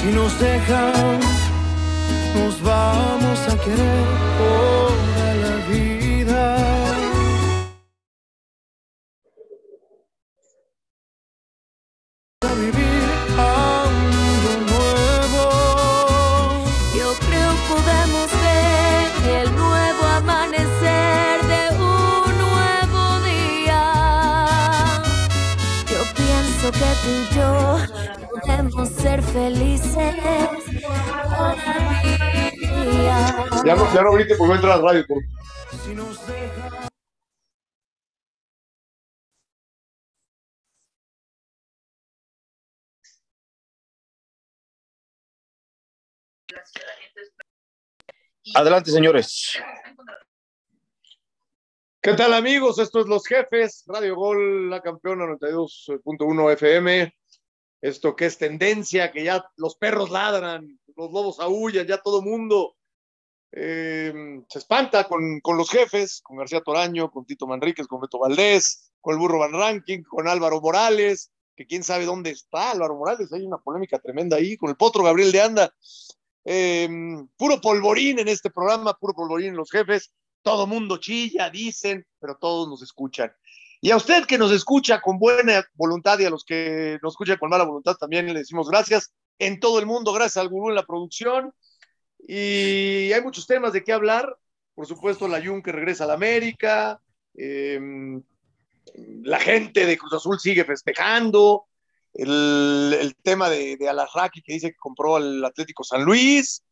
Si nos dejan, nos vamos a querer toda la vida. Felices. Ya no, ya no grite porque no entra a la radio. por- Si nos dejan. Adelante, señores. ¿Qué tal, amigos? Esto es Los Jefes, Radio Gol, la campeona 92.1 FM. Esto que es tendencia, que ya los perros ladran, los lobos aullan, ya todo mundo eh, se espanta con, con los jefes, con García Toraño, con Tito Manríquez, con Beto Valdés, con el Burro Van Ranking, con Álvaro Morales, que quién sabe dónde está Álvaro Morales, hay una polémica tremenda ahí, con el potro Gabriel de Anda. Eh, puro polvorín en este programa, puro polvorín en los jefes. Todo mundo chilla, dicen, pero todos nos escuchan. Y a usted que nos escucha con buena voluntad y a los que nos escuchan con mala voluntad también le decimos gracias en todo el mundo, gracias al gurú en la producción. Y hay muchos temas de qué hablar. Por supuesto, la Jun que regresa a la América. eh, la gente de Cruz Azul sigue festejando. El, tema de, de Alarraqui que dice que compró al Atlético San Luis.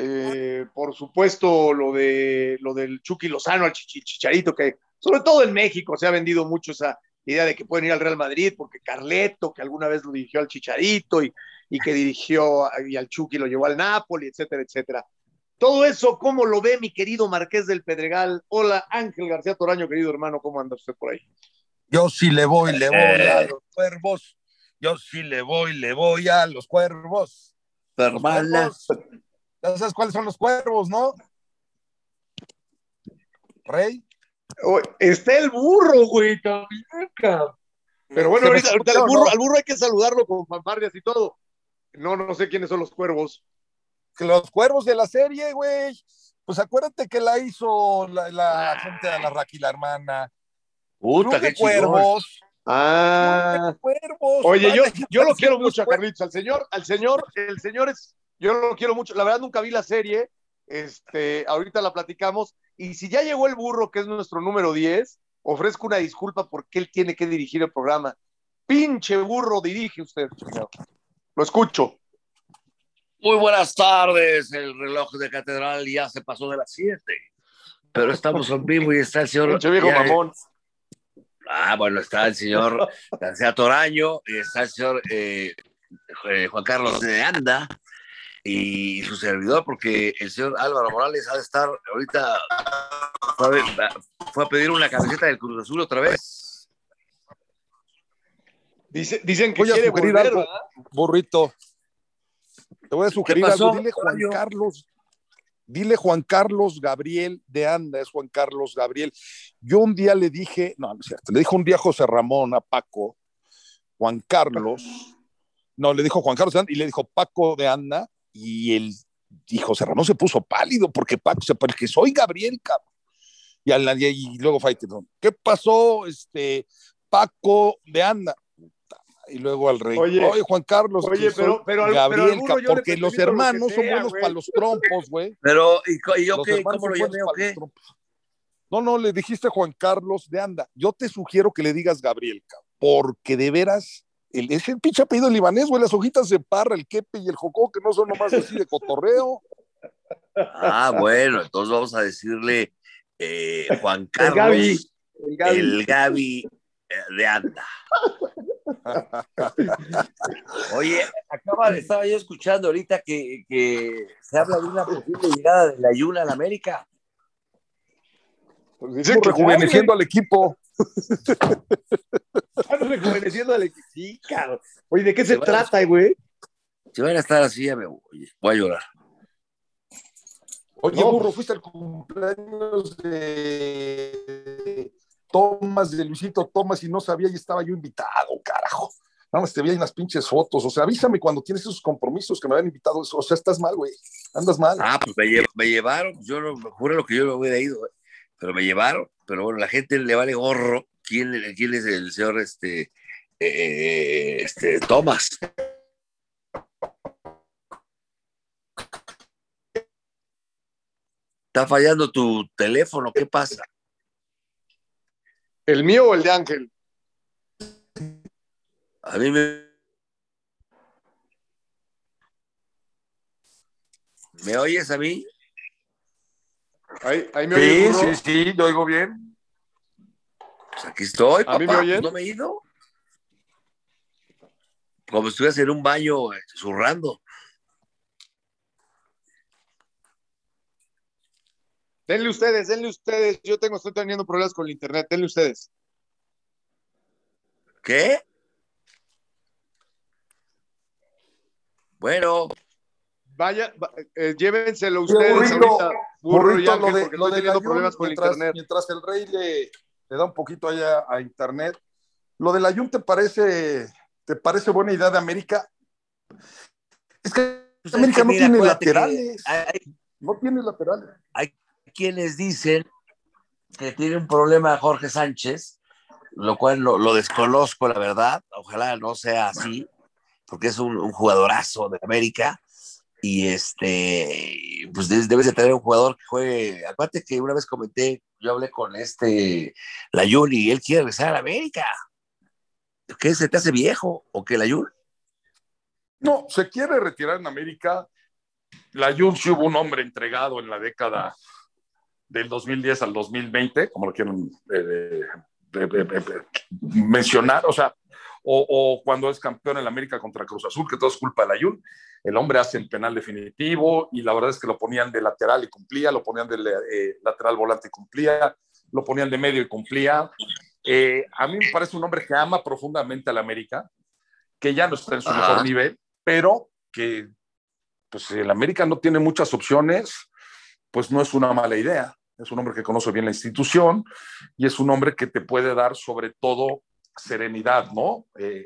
Eh, por supuesto, lo, de, lo del Chucky Lozano al Chicharito, que sobre todo en México se ha vendido mucho esa idea de que pueden ir al Real Madrid, porque Carleto, que alguna vez lo dirigió al Chicharito y, y que dirigió a- y al Chucky lo llevó al Napoli, etcétera, etcétera. Todo eso, ¿cómo lo ve mi querido Marqués del Pedregal? Hola, Ángel García Toraño, querido hermano, ¿cómo anda usted por ahí? Yo sí le voy, le voy Eh. a los cuervos. Yo sí le voy, le voy a los cuervos. Hermana. sabes cuáles son los cuervos, ¿no? Rey. Oh, está el burro, güey, también, cabrón. Pero bueno, ahorita, ahorita al, burro, ¿no? al burro hay que saludarlo con fanfarrias y todo. No, no sé quiénes son los cuervos. Que los cuervos de la serie, güey. Pues acuérdate que la hizo la, la gente de la Raki, la hermana. Puta, qué cuervos. Ah. Cuervos. Oye, yo, yo lo quiero mucho a. Carlitos, al señor, al señor, el señor es, yo lo quiero mucho. La verdad nunca vi la serie, este, ahorita la platicamos. Y si ya llegó el burro, que es nuestro número 10, ofrezco una disculpa porque él tiene que dirigir el programa. Pinche burro, dirige usted, señor. Lo escucho. Muy buenas tardes. El reloj de catedral ya se pasó de las 7. Pero estamos en vivo y está el señor. Pinche viejo mamón. Ah, bueno, está el señor García Toraño está el señor eh, eh, Juan Carlos de Anda y su servidor, porque el señor Álvaro Morales ha de estar ahorita. Fue a, ver- fue a pedir una camiseta del Cruz Azul otra vez. Dice- dicen que Voy a quiere sugerir volver, algo, ¿verdad? burrito. Te voy a sugerir algo. Dile Juan? Carlos. Dile Juan Carlos Gabriel de Anda, es Juan Carlos Gabriel. Yo un día le dije, no, no es cierto, le dijo un día a José Ramón, a Paco, Juan Carlos, no, le dijo Juan Carlos de Anda y le dijo Paco de Anda y el y José Ramón se puso pálido porque Paco se que soy Gabriel, cabrón. Y, al- y, y luego Faitelson, ¿qué pasó, este, Paco de Anda? Y luego al rey, Oye, oye, Juan Carlos, oye, pero- pero pero Gabriel, le porque los lo hermanos son buenos para los trompos, güey. Pero, ¿y, yo Los qué? ¿Cómo lo llamé o qué? No, no, le dijiste Juan Carlos de Anda. Yo te sugiero que le digas Gabriel, cabrón, porque de veras, el, es el pinche apellido libanés, güey, las hojitas de parra, el quepe y el jocó, que no son nomás así de cotorreo. Ah, bueno, entonces vamos a decirle eh, Juan El Carlos, Gaby. El Gaby. el Gaby eh, de Anda. Oye, acaba de estaba yo escuchando ahorita que, que se habla de una posible llegada de la Yuna a la América. Pues dicen Estamos que rejuveneciendo al equipo. Están rejuveneciendo al equipo. Sí, cabrón. Oye, ¿de qué se trata, güey? Si van a estar así, ya me voy, voy a llorar. Oye, No. burro, fuiste al cumpleaños de Tomás, de Luisito Tomás, y no sabía y estaba yo invitado, carajo. Nada más te vi ahí unas pinches fotos. O sea, avísame cuando tienes esos compromisos que me habían invitado. O sea, estás mal, güey. Andas mal. Ah, pues me, lle- me llevaron, yo no, me juro lo que yo no hubiera ido, eh, pero me llevaron, pero bueno, la gente le vale gorro quién, quién es el señor este, eh, este Thomas. Está fallando tu teléfono, ¿qué pasa? ¿El mío o el de Ángel? A mí me... ¿Me oyes a mí? Ahí, ahí me Sí, sí, sí, yo oigo bien. Pues aquí estoy, ¿A mí papá. me oyen? ¿No me he ido? Como si estuvieras en un baño eh, zurrando. Denle ustedes, denle ustedes. Yo tengo, estoy teniendo problemas con el internet. Denle ustedes. ¿Qué? Bueno, Vaya, va- eh, llévenselo ustedes burrito, ahorita, burro y Burrito, Ángel, lo de, porque lo estoy teniendo problemas con el mientras, internet. mientras el rey le, le da un poquito allá a internet, ¿lo de Layún te parece, te parece buena idea de América? Es que pues, América es que no tiene laterales. Hay, No tiene laterales. hay quienes dicen que tiene un problema Jorge Sánchez, lo cual lo, lo desconozco, la verdad. Ojalá no sea así, porque es un, un jugadorazo de América. Y este, pues debes de tener un jugador que juegue. Acuérdate que una vez comenté, yo hablé con este Layun y él quiere regresar a la América. ¿Qué se te hace viejo o qué Layun? No, se quiere retirar en América. Layún sí hubo un hombre entregado en la década del 2010 al 2020, como lo quieren eh, de- de- mencionar, o sea, o, cuando es campeón en la América contra Cruz Azul, que todo es culpa de Layún. El hombre hace el penal definitivo y la verdad es que lo ponían de lateral y cumplía, lo ponían de eh, lateral volante y cumplía, lo ponían de medio y cumplía. Eh, a mí me parece un hombre que ama profundamente a la América, que ya no está en su Ajá. mejor nivel, pero que pues el América no tiene muchas opciones, pues no es una mala idea. Es un hombre que conoce bien la institución y es un hombre que te puede dar sobre todo serenidad, ¿no? Eh,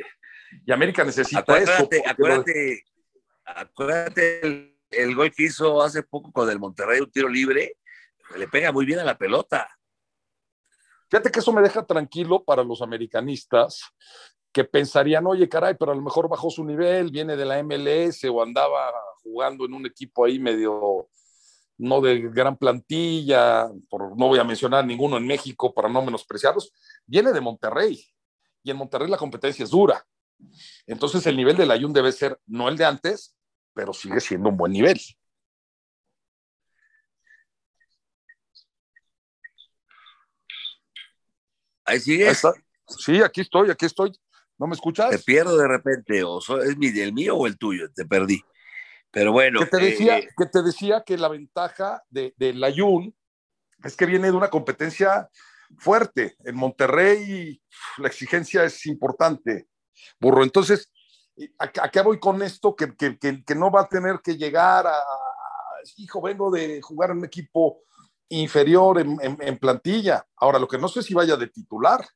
y América necesita eso. Acuérdate, porque acuérdate, acuérdate el, gol que hizo hace poco con el Monterrey, un tiro libre, le pega muy bien a la pelota. Fíjate que eso me deja tranquilo para los americanistas que pensarían, oye, caray, pero a lo mejor bajó su nivel, viene de la MLS o andaba jugando en un equipo ahí medio no de gran plantilla, por, no voy a mencionar ninguno en México para no menospreciarlos, viene de Monterrey y en Monterrey la competencia es dura. Entonces el nivel del Ayun debe ser no el de antes, pero sigue siendo un buen nivel. Ahí Ahí sigues, está. Sí, aquí estoy, aquí estoy. ¿No me escuchas? te pierdo de repente, o es mi, el mío o el tuyo, te perdí. Pero bueno, que te decía, eh, que, te decía que la ventaja de, de la Jun es que viene de una competencia fuerte. En Monterrey la exigencia es importante, burro. Entonces, ¿a, qué voy con esto? Que, que, que, que no va a tener que llegar a, hijo, vengo de jugar en un equipo inferior en, en, en plantilla. Ahora, lo que no sé si vaya de titular.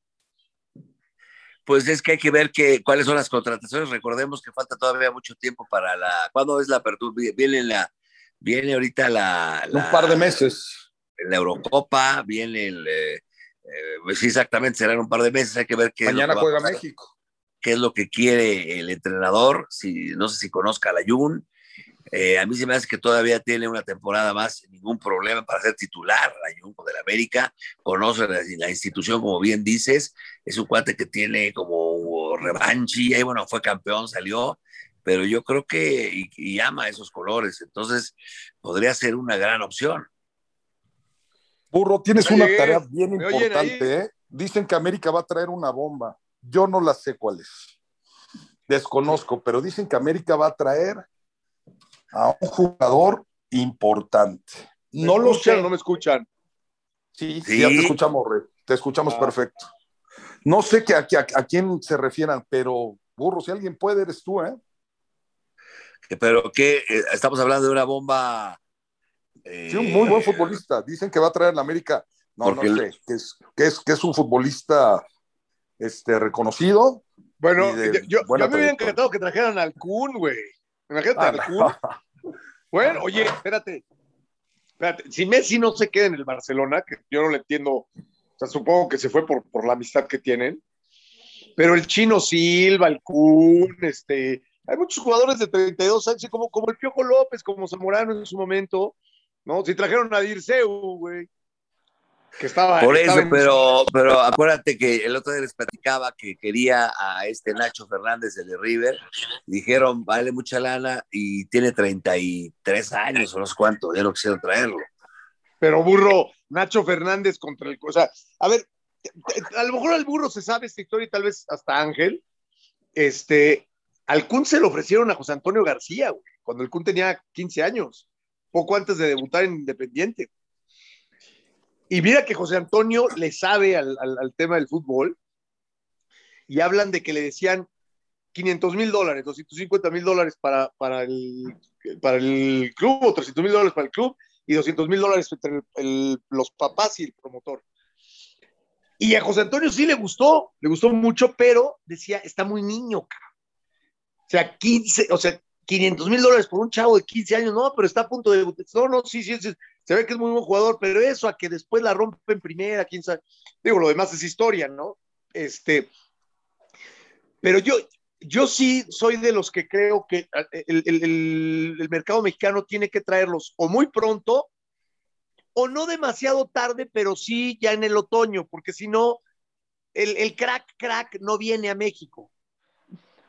pues es que hay que ver que, cuáles son las contrataciones. Recordemos que falta todavía mucho tiempo para la. ¿Cuándo es la apertura? Viene la. Viene ahorita la. la un par de meses. La Eurocopa, viene el. Eh, eh, pues sí, exactamente, serán un par de meses. Hay que ver Mañana que va a juega México. Qué es lo que quiere el entrenador. Si, no sé si conozca a la Jun. Eh, a mí se me hace que todavía tiene una temporada más sin ningún problema para ser titular, la Jun del América, conoce la, la, institución, como bien dices, es un cuate que tiene como revanchi, y bueno, fue campeón, salió, pero yo creo que y, y, ama esos colores, entonces podría ser una gran opción. Burro, tienes una tarea bien importante, ¿eh? Dicen que América va a traer una bomba. Yo no la sé cuál es. Desconozco, pero dicen que América va a traer a un jugador importante. No lo sé. No me escuchan. Sí, sí, ya te escuchamos, Rey. Te escuchamos ah. perfecto. No sé que a, a, a, quién se refieran, pero burro, si alguien puede, eres tú, ¿eh? Pero que estamos hablando de una bomba. Eh... Sí, un muy buen futbolista. Dicen que va a traer la América. No, no sé, que es, que, es, que es un futbolista este, reconocido Bueno, yo, yo me hubiera encantado que trajeran al Kun, güey. Imagínate Ah, al Kun. Bueno, oye, espérate. Espérate, si Messi no se queda en el Barcelona, que yo no le entiendo, o sea, supongo que se fue por, por la amistad que tienen, pero el Chino Silva, el Kun, este, hay muchos jugadores de 32 años, como, como el Piojo López, como Zamorano en su momento, ¿no? Si trajeron a Dirceu, güey, que estaba... Por estaba eso, en- pero, pero acuérdate que el otro día les platicaba que quería a este Nacho Fernández, el de River. Dijeron, vale mucha lana y tiene 33 años o no sé cuánto, ya no quisieron traerlo. Pero burro, Nacho Fernández contra el. O sea, a ver, a lo mejor al burro se sabe esta historia y tal vez hasta Ángel. Este, al Kun se lo ofrecieron a José Antonio García, güey, cuando el Kun tenía 15 años, poco antes de debutar en Independiente. Y mira que José Antonio le sabe al, tema del fútbol y hablan de que le decían 500 mil dólares, 250 mil dólares para, el, club o 300 mil dólares para el club y 200 mil dólares entre los papás y el promotor. Y a José Antonio sí le gustó, le gustó mucho, pero decía, está muy niño, cabrón. O sea, 15, o sea, 500 mil dólares por un chavo de 15 años, no, pero está a punto de. No, no, sí, sí, sí, se ve que es muy buen jugador, pero eso a que después la rompe en primera, quién sabe. Digo, lo demás es historia, ¿no? Este, pero yo, yo sí soy de los que creo que el, el- el- el mercado mexicano tiene que traerlos o muy pronto o no demasiado tarde, pero sí ya en el otoño, porque si no, el, crack, crack no viene a México.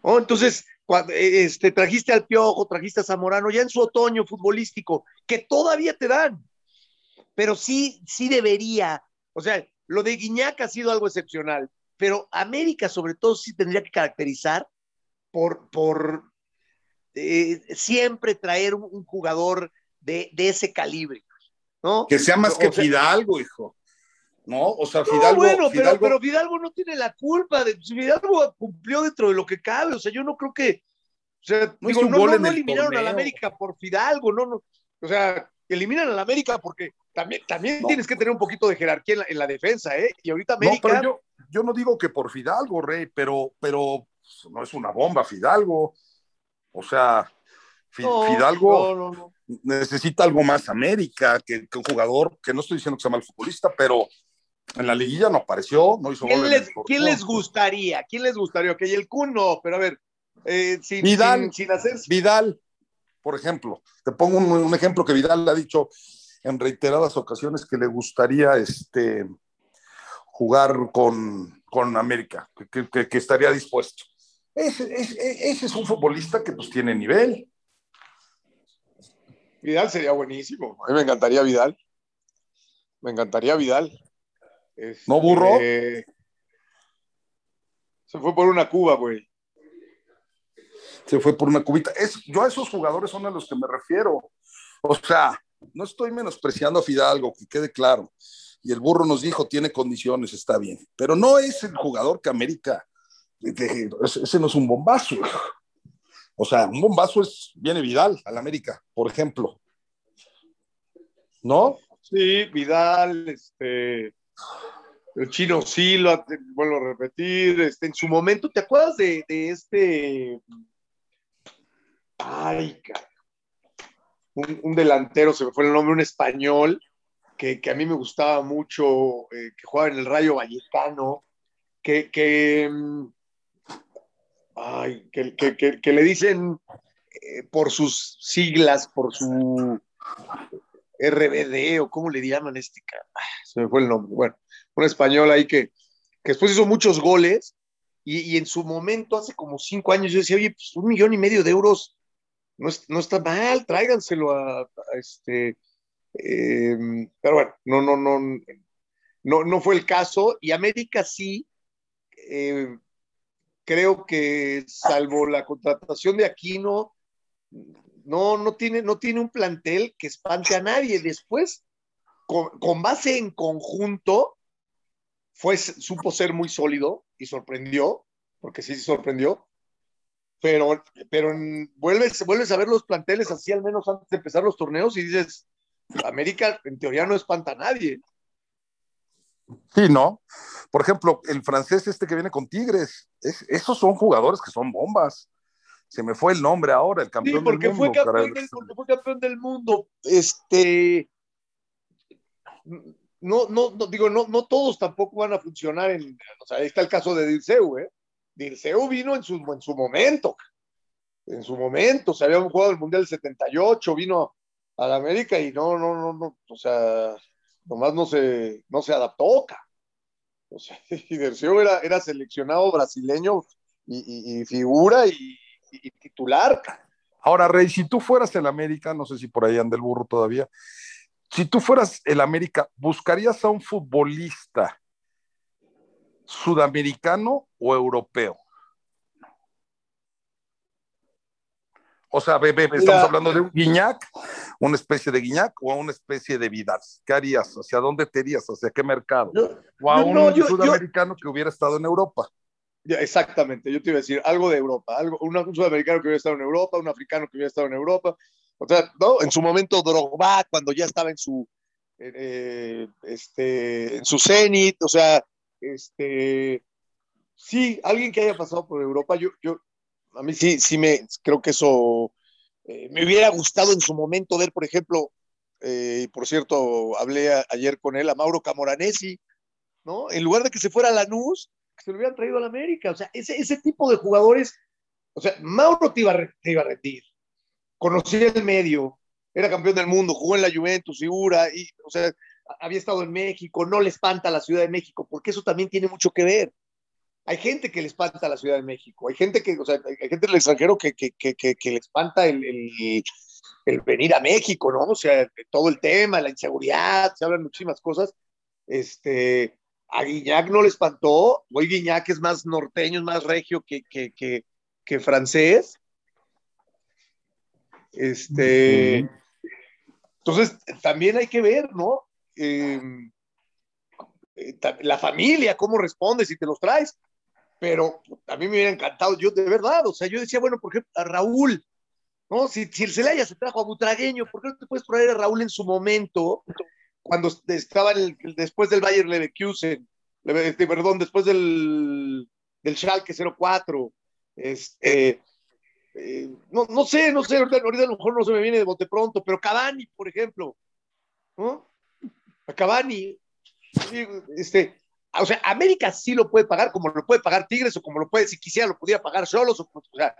¿no? Entonces, este, trajiste al Piojo, trajiste a Zamorano, ya en su otoño futbolístico, que todavía te dan, pero sí, sí debería, o sea, lo de Guiñac ha sido algo excepcional, pero América sobre todo sí tendría que caracterizar por, por eh, siempre traer un, un jugador de, de, ese calibre, ¿no? Que sea más O que sea, Fidalgo, hijo. ¿No? O sea, No, Fidalgo. bueno, pero, Fidalgo- pero Fidalgo no tiene la culpa. De, Fidalgo cumplió dentro de lo que cabe. O sea, yo no creo que. O sea, No digo, no, no, eliminaron a la torneo. América por Fidalgo, no, no. O sea, eliminan a la América porque también, también tienes que tener un poquito de jerarquía en la, en la defensa, ¿eh? Y ahorita No, América. pero yo, yo no digo que por Fidalgo, Rey, pero, pero no es una bomba Fidalgo. O sea, Fidalgo necesita algo más América que, que un jugador, que no estoy diciendo que sea mal futbolista, pero en la liguilla no apareció, no hizo ¿Quién gol les, quién les gustaría? ¿Quién les gustaría? Ok, y el Kun no, pero a ver, eh, sin, Vidal. sin, sin hacer. Vidal, por ejemplo, te pongo un, un ejemplo que Vidal le ha dicho en reiteradas ocasiones que le gustaría este, jugar con, con América, que, que- que- que estaría dispuesto. Ese, ese- ese es un futbolista que pues tiene nivel. Vidal sería buenísimo. A mí me encantaría Vidal. Me encantaría Vidal. Este, ¿No, burro? Se fue por una Cuba, güey. se fue por una cubita. Es, yo a esos jugadores son a los que me refiero. O sea, no estoy menospreciando a Fidalgo, que quede claro. Y el burro nos dijo, tiene condiciones, está bien. Pero no es el jugador que América, ese no es un bombazo. O sea, un bombazo es, viene Vidal al América, por ejemplo. ¿No? Sí, Vidal, este. El chino Silva, te- vuelvo a repetir. Este, en su momento, ¿te acuerdas de, este. Ay. Un, un delantero, se me fue el nombre, un español, que, que a mí me gustaba mucho, eh, que jugaba en el Rayo Vallecano, que, que, mm, ay, que- que- que le dicen eh, por sus siglas, por su RBD o cómo le llaman este cara. Ah, Se me fue el nombre. Bueno, un español ahí que, que después hizo muchos goles y, en su momento, hace como cinco años, yo decía, oye, pues un millón y medio de euros no, es- no está mal, tráiganselo a, a este. eh, pero bueno, no, no, no, no, no fue el caso. Y América sí, eh, creo que salvo la contratación de Aquino, no, no tiene, no tiene un plantel que espante a nadie. Después, con, base en conjunto, fue, supo ser muy sólido y sorprendió, porque sí sorprendió. Pero, pero vuelves, a ver los planteles así al menos antes de empezar los torneos y dices, América en teoría no espanta a nadie. Sí, ¿no? Por ejemplo, el francés este que viene con Tigres, es, esos son jugadores que son bombas. Se me fue el nombre ahora, el campeón sí, porque del mundo. Fue campeón del, porque fue campeón del mundo. Este. No, no, no, digo, no, no todos tampoco van a funcionar en. O sea, ahí está el caso de Dirceu, ¿eh? Dirceu vino en su, en su momento. En su momento, se había jugado el Mundial del 78, vino a la América y no, no, no, no, o sea, nomás no se, no se adaptó. O sea, y Dirceu era, era seleccionado brasileño y, y, y figura y, y, titular. Ahora, Rey, si tú fueras el América, no sé si por ahí anda el burro todavía, si tú fueras el América, ¿buscarías a un futbolista sudamericano o europeo? O sea, bebé, estamos Mira, hablando de un Guiñac, una especie de Guiñac o una especie de Vidal. ¿Qué harías? ¿Hacia dónde te irías? ¿Hacia qué mercado? Yo, o a un no, yo, sudamericano que hubiera estado en Europa. Exactamente, yo te iba a decir algo de Europa, algo, un, sudamericano que hubiera estado en Europa, un africano que hubiera estado en Europa. O sea, ¿no? En su momento Drogba, cuando ya estaba en su, eh, este, en su cenit, o sea, este, sí, alguien que haya pasado por Europa, yo, yo, a mí sí, sí me, creo que eso, eh, me hubiera gustado en su momento ver, por ejemplo, eh, y por cierto, hablé ayer con él, a Mauro Camoranesi, ¿no? En lugar de que se fuera a Lanús, que se lo hubieran traído a la América, o sea, ese, ese tipo de jugadores, o sea, Mauro te iba a, te iba a rendir, conocía el medio, era campeón del mundo, jugó en la Juventus, figura, y, o sea, había estado en México, no le espanta la Ciudad de México, porque eso también tiene mucho que ver. Hay gente que le espanta la Ciudad de México, hay gente que, o sea, hay gente del extranjero que, que, que, que le espanta el, el, el, venir a México, ¿no? O sea, todo el tema, la inseguridad, se hablan muchísimas cosas. Este, a Guiñac no le espantó, hoy Guiñac es más norteño, es más regio que, que, que, que francés. Este, uh -huh. Entonces, también hay que ver, ¿no? Eh, la familia, cómo responde si te los traes. Pero a mí me hubiera encantado, yo de verdad, o sea, yo decía, bueno, por ejemplo, a Raúl, ¿no? Si, si el Celaya se trajo a Butragueño, ¿por qué no te puedes traer a Raúl en su momento, cuando estaba el, después del Bayer Leverkusen, perdón, después del, del Schalke 04, este, eh, no, no sé, no sé, ahorita, ahorita, a lo mejor no se me viene de bote pronto, pero Cavani, por ejemplo, ¿no? A Cavani, este, o sea, América sí lo puede pagar como lo puede pagar Tigres o como lo puede, si quisiera, lo pudiera pagar solos, o, o sea,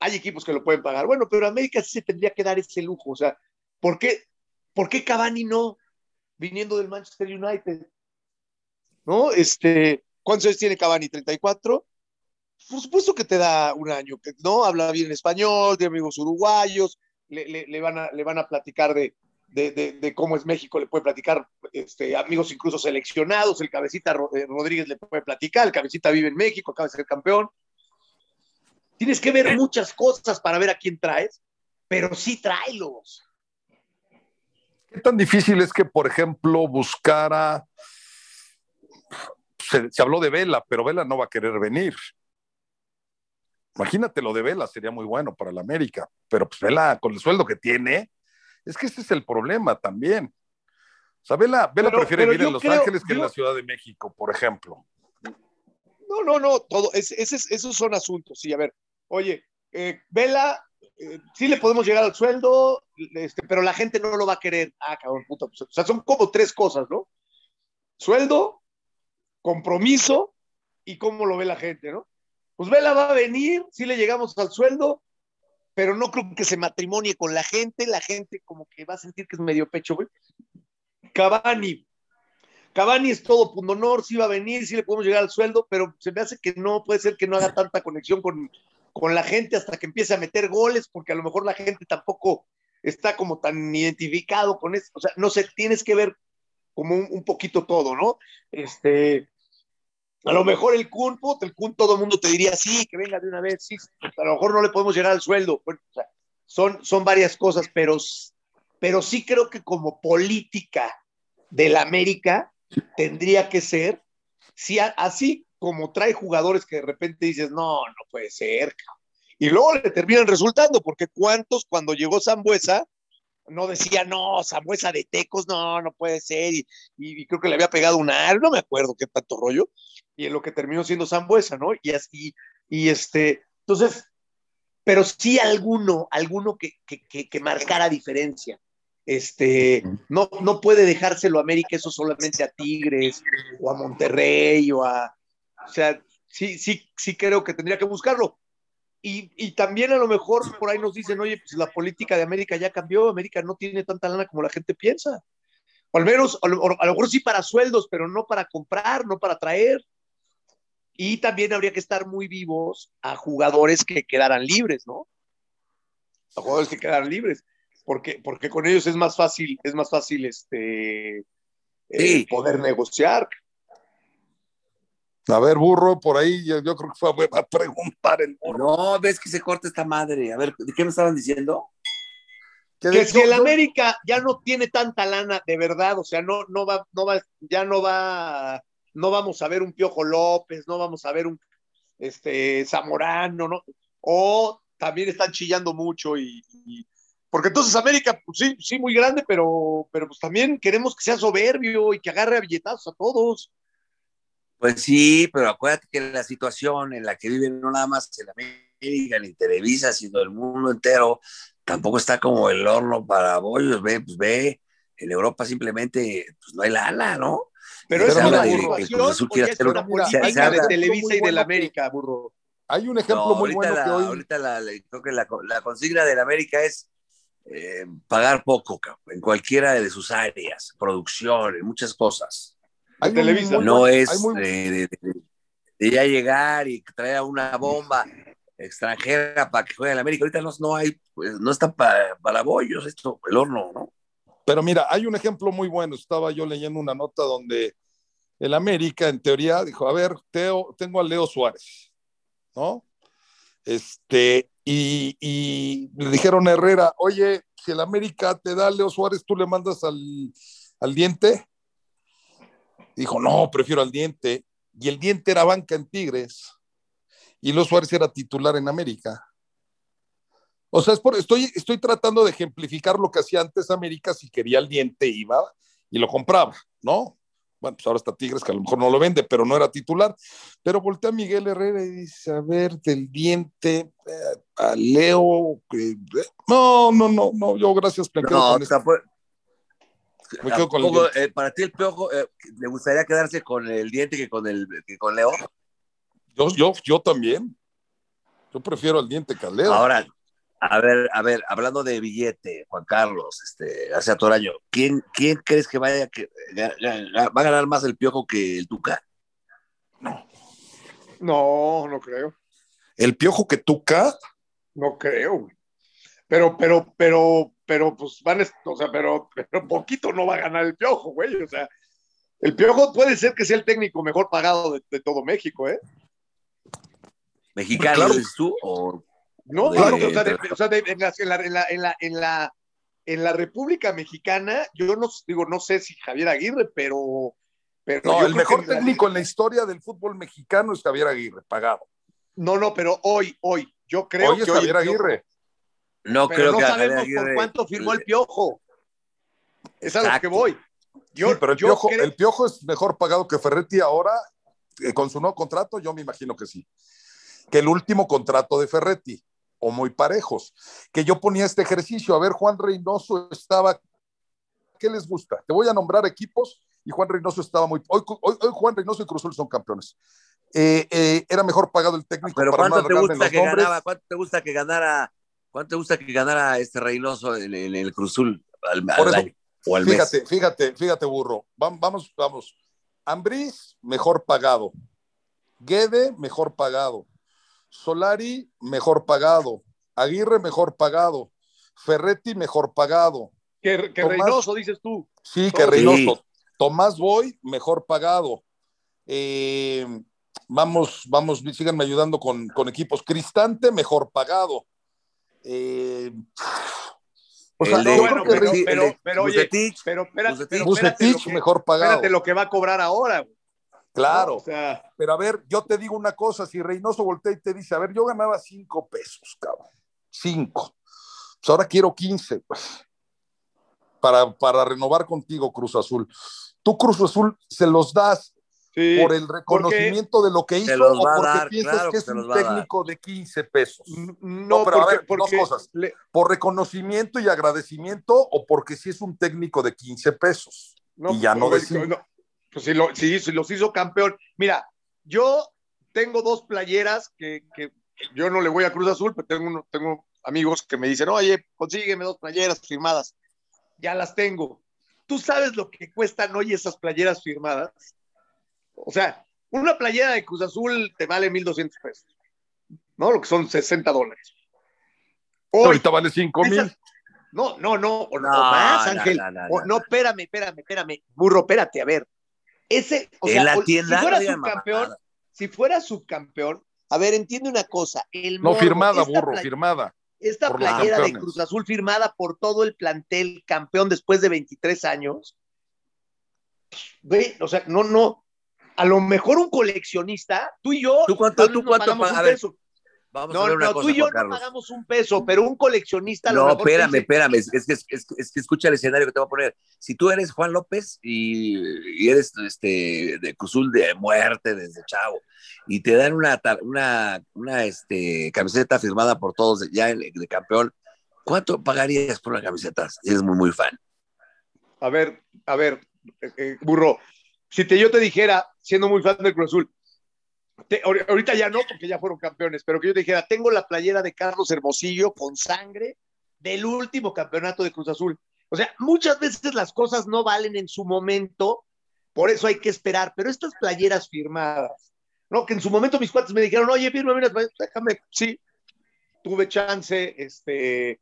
hay equipos que lo pueden pagar. Bueno, pero América sí se tendría que dar ese lujo, o sea, ¿por qué, ¿por qué Cavani no? Viniendo del Manchester United, ¿no? Este, ¿cuántos años tiene Cavani? ¿34? por supuesto que te da un año, no habla bien español, de amigos uruguayos, le, le, van, a, le van a platicar de, de, de, de, cómo es México, le puede platicar este, amigos incluso seleccionados, el cabecita Rodríguez le puede platicar, el cabecita vive en México, acaba de ser campeón. Tienes que ver muchas cosas para ver a quién traes, pero sí tráelos. ¿Qué tan difícil es que, por ejemplo, buscara... Se, se habló de Vela, pero Vela no va a querer venir. Imagínate lo de Vela, sería muy bueno para la América, pero pues Vela, con el sueldo que tiene, es que ese es el problema también. O sea, Vela, Vela pero, prefiere pero vivir en Los creo, Ángeles que yo... en la Ciudad de México, por ejemplo. No, no, no, todo, es, es, esos son asuntos, sí, a ver, oye, eh, Vela, eh, sí le podemos llegar al sueldo, este, pero la gente no lo va a querer. Ah, cabrón, puta, pues, o sea, son como tres cosas, ¿no? Sueldo, compromiso y cómo lo ve la gente, ¿no? pues Vela va a venir, sí le llegamos al sueldo, pero no creo que se matrimonie con la gente, la gente como que va a sentir que es medio pecho, güey. Cavani, Cavani es todo punto honor, sí va a venir, sí le podemos llegar al sueldo, pero se me hace que no, puede ser que no haga tanta conexión con, con la gente hasta que empiece a meter goles, porque a lo mejor la gente tampoco está como tan identificado con eso, o sea, no sé, tienes que ver como un, poquito todo, ¿no? Este, a lo mejor el Kun, el Kun todo el mundo te diría, sí, que venga de una vez, sí, a lo mejor no le podemos llegar al sueldo. O sea, son, son varias cosas, pero, pero sí creo que como política de la América tendría que ser, si así como trae jugadores que de repente dices, no, no puede ser, y luego le terminan resultando, porque cuántos cuando llegó Zambuesa, no decía, no, Zambuesa de Tecos, no, no puede ser, y, y, creo que le había pegado un ar, no me acuerdo qué tanto rollo, y en lo que terminó siendo Zambuesa, ¿no? Y así, y este, entonces, pero sí alguno, alguno que, que, que, marcara diferencia. Este, no, no puede dejárselo a América eso solamente a Tigres o a Monterrey o a, o sea, sí, sí, sí creo que tendría que buscarlo. Y, y, también a lo mejor por ahí nos dicen, oye, pues la política de América ya cambió, América no tiene tanta lana como la gente piensa. O al menos, a lo, a lo mejor sí para sueldos, pero no para comprar, no para traer. Y también habría que estar muy vivos a jugadores que quedaran libres, ¿no? A jugadores que quedaran libres. Porque, porque con ellos es más fácil, es más fácil este, Sí. eh, poder negociar. A ver, burro, por ahí yo, yo creo que fue a preguntar el burro. No, ves que se corta esta madre. A ver, ¿de qué me estaban diciendo? Que de- si yo- el América ya no tiene tanta lana, de verdad, o sea, no, no va, no va, ya no va, no vamos a ver un Piojo López, no vamos a ver un este Zamorano, ¿no? O también están chillando mucho y, y- porque entonces América, pues sí, sí, muy grande, pero, pero pues también queremos que sea soberbio y que agarre a billetazos a todos. Pues sí, pero acuérdate que la situación en la que viven no nada más en América ni Televisa, sino el mundo entero, tampoco está como el horno para bollos, ve, pues ve, en Europa simplemente pues no hay lana, ¿no? Pero es una de Televisa y de bueno la que- América, burro. Hay un ejemplo No, muy ahorita bueno la, que hoy. ahorita la, la- creo que la, la consigna de la América es eh, pagar poco, en cualquiera de sus áreas, producción, en muchas cosas. Hay de Televisa. muy no es muy- de, de- de- de ya llegar y traer una bomba extranjera para que juegue en América. Ahorita no, no hay, pues, no está para, para bollos esto, el horno, ¿no? Pero mira, hay un ejemplo muy bueno. Estaba yo leyendo una nota donde el América, en teoría, dijo: A ver, Teo, tengo a Leo Suárez, ¿no? Este, y, y le dijeron a Herrera: Oye, si el América te da a Leo Suárez, tú le mandas al, al diente. Dijo: No, prefiero al diente. Y el diente era banca en Tigres. Y Leo Suárez era titular en América. O sea, es por, estoy, estoy tratando de ejemplificar lo que hacía antes América, si quería el diente iba y lo compraba, ¿no? Bueno, pues ahora está Tigres, que a lo mejor no lo vende, pero no era titular. Pero voltea a Miguel Herrera y dice, a ver, del diente, eh, a Leo, eh, no, no, no, no, yo gracias, me No, con Me quedo con el tampoco, diente. eh, para ti el piojo, eh, ¿le gustaría quedarse con el diente que con, el, que con Leo? Yo, yo, yo también. Yo prefiero al diente que a Leo. Ahora, a ver, a ver, hablando de billete, Juan Carlos, este, hace Toraño, ¿quién, ¿quién crees que vaya que va a ganar más el piojo que el Tuca? No, no creo. El piojo que tuca, No creo, güey. Pero, pero, pero, pero, pues van, o sea, pero, pero poquito no va a ganar el piojo, güey. O sea, el piojo puede ser que sea el técnico mejor pagado de, de todo México, ¿eh? ¿Mexicano Claro. tú? O, No, Claro. no, o sea, de- o sea, de- en, la, en, la, en, la, en, la, en, la, República Mexicana, yo no digo, no sé si Javier Aguirre, pero. pero no, el mejor técnico en la historia del fútbol mexicano es Javier Aguirre, pagado. No, no, pero hoy, hoy, yo creo Hoy es que Javier Aguirre. No pero creo no que sabemos por cuánto firmó el piojo. Es a lo que voy. Yo, sí, pero el yo piojo, creo- el piojo es mejor pagado que Ferretti ahora, eh, con su nuevo contrato, yo me imagino que sí. Que el último contrato de Ferretti, o muy parejos. Que yo ponía este ejercicio, a ver, Juan Reynoso estaba, ¿qué les gusta? Te voy a nombrar equipos y Juan Reynoso estaba muy, hoy, hoy, hoy Juan Reynoso y Cruzul son campeones. Eh, eh, era mejor pagado el técnico Pero para no ¿cuánto te gusta que ganaba? ¿Cuánto te gusta que ganara? ¿Cuánto te gusta que ganara este Reynoso en, en el Cruzul al, Por al eso, año o al mes? Fíjate, fíjate, fíjate, burro. Vam- Vamos, vamos. Ambriz, mejor pagado. Guede, mejor pagado. Solari, mejor pagado. Aguirre, mejor pagado. Ferretti, mejor pagado. que, que Tomás- Reynoso, dices tú. Sí, que Sí. Reynoso. Tomás Boy, mejor pagado. Eh, vamos, vamos, síganme ayudando con, con equipos. Cristante, mejor pagado. Eh, o sea, no, de, creo bueno, que pero- pero- el de pero, oye, Bucetich, Pero espérate, Bucetich. pero Bucetich, que, mejor pagado. espérate lo que va a cobrar ahora. Claro. O sea, Pero a ver, yo te digo una cosa, si Reynoso voltea y te dice, a ver, yo ganaba cinco pesos, cabrón. Cinco. Pues ahora quiero 15. pues. para, para renovar contigo, Cruz Azul. Tú, Cruz Azul, se los das Sí, por el reconocimiento de lo que hizo los o porque dar, piensas claro que es un técnico de 15 pesos. No, No, pero a porque, ver, dos cosas. le- ¿Por reconocimiento y agradecimiento o porque sí es un técnico de 15 pesos? No, Y ya no pues, decimos. no, pues sí, lo, los hizo campeón. Mira, yo tengo dos playeras que, que yo no le voy a Cruz Azul, pero tengo, uno- tengo amigos que me dicen, oye, consígueme dos playeras firmadas. Ya las tengo. ¿Tú sabes lo que cuestan hoy esas playeras firmadas? O sea, una playera de Cruz Azul te vale 1.200 pesos, ¿no? Lo que son 60 dólares. Hoy, Ahorita vale 5 mil. esas- no, no, no, o, o No, más, no, Ángel. no, no, O- no. no, espérame, espérame, espérame. Burro, espérate, a ver. Ese, o en sea, la tienda. si fuera subcampeón, si fuera subcampeón, a ver, entiende una cosa. El No, morbo, firmada, burro, firmada. Esta playera de. Cruz Azul firmada por todo el plantel campeón después de 23 años. Ve, o sea, no, no. A lo mejor un coleccionista, tú y yo, ¿Tú cuánto- tú no cuánto pagamos pa- un a ver, peso. Vamos a No, ver una no, cosa, tú y yo no pagamos un peso, pero un coleccionista a lo No, espérame, dice, espérame. Es, es que, es, que- es que escucha el escenario que te voy a poner. Si tú eres Juan López y, y eres este, de Cruzul de muerte desde chavo y te dan una, una, una este, camiseta firmada por todos ya de, de campeón, ¿cuánto pagarías por la camiseta si eres muy, muy fan? A ver, a ver, eh, eh, burro, si te, yo te dijera, siendo muy fan del Cruz Azul, ahorita ya no, porque ya fueron campeones, pero que yo te dijera, tengo la playera de Carlos Hermosillo con sangre del último campeonato de Cruz Azul. O sea, muchas veces las cosas no valen en su momento, por eso hay que esperar, pero estas playeras firmadas, ¿no? Que en su momento mis cuates me dijeron, oye, unas playeras", déjame, sí, tuve chance, este,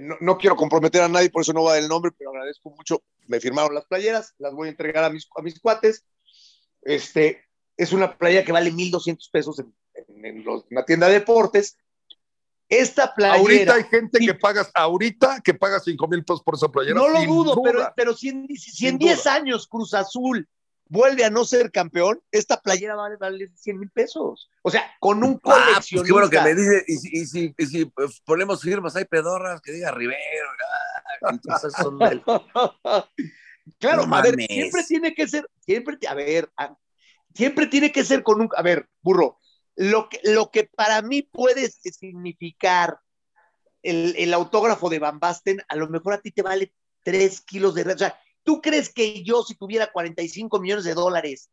no, no quiero comprometer a nadie, por eso no va el nombre, pero agradezco mucho. Me firmaron las playeras, las voy a entregar a mis, a mis cuates. Este, es una playera que vale 1.200 pesos en, en, en los- en la tienda de deportes. Esta playera, Ahorita hay gente que paga, ahorita que paga 5 mil pesos por esa playera. no lo dudo, duda. pero, pero si en, si Sin en 10 duda. años Cruz Azul vuelve a no ser campeón, esta playera vale, vale 100 mil pesos. O sea, con un Ah, pues qué bueno que me dice, y si, y si, y si, pues, ponemos firmas, hay pedorras que diga Rivero, ah, entonces son del- Claro, No a ver, siempre tiene que ser, siempre, a ver, a- siempre tiene que ser con un, a ver, burro, lo que, lo que para mí puede significar el, el autógrafo de Van Basten, a lo mejor a ti te vale tres kilos de... O sea, ¿tú crees que yo si tuviera 45 millones de dólares,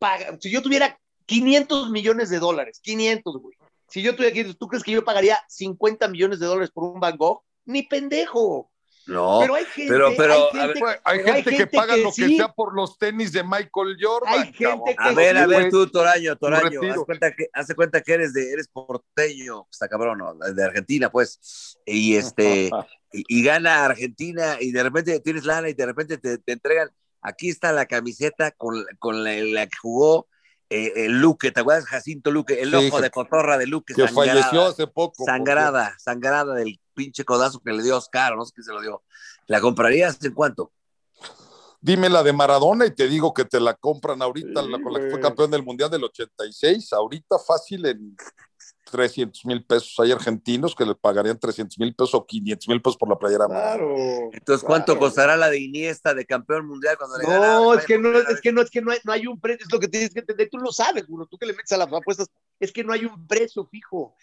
paga- si yo tuviera 500 millones de dólares, 500, güey, si yo tuviera 500, ¿tú crees que yo pagaría 50 millones de dólares por un Van Gogh? Ni pendejo. No, Pero hay gente, pero- pero, hay gente, ver, Güey, hay pero gente, que paga lo que sí. sea por los tenis de Michael Jordan. Hay gente que A sí, ver, a ver, tú, Toraño, Toraño, haz cuenta que, cuenta que eres de, eres porteño, está cabrón, ¿no? de Argentina, pues, y este, y, y gana Argentina, y de repente tienes lana, y de repente te, te entregan, aquí está la camiseta con, con la, la que jugó eh, el Luque, ¿te acuerdas? Jacinto Luque, el Sí, ojo que- de cotorra de Luque, que sangrada, falleció hace poco. sangrada, sangrada del pinche codazo que le dio Oscar, no sé qué se lo dio. ¿La comprarías en cuánto? Dime la de Maradona y te digo que te la compran ahorita, Sí, la, con la que fue campeón del Mundial del 86, ahorita fácil en 300 mil pesos. Hay argentinos que le pagarían 300 mil pesos o 500 mil pesos por la playera. Claro. Entonces, ¿cuánto claro. costará la de Iniesta de campeón mundial cuando le No, es que no, es que no, es que no hay, no hay un precio, es lo que tienes que entender, tú lo sabes, uno, tú que le metes a las apuestas, es que no hay un precio fijo.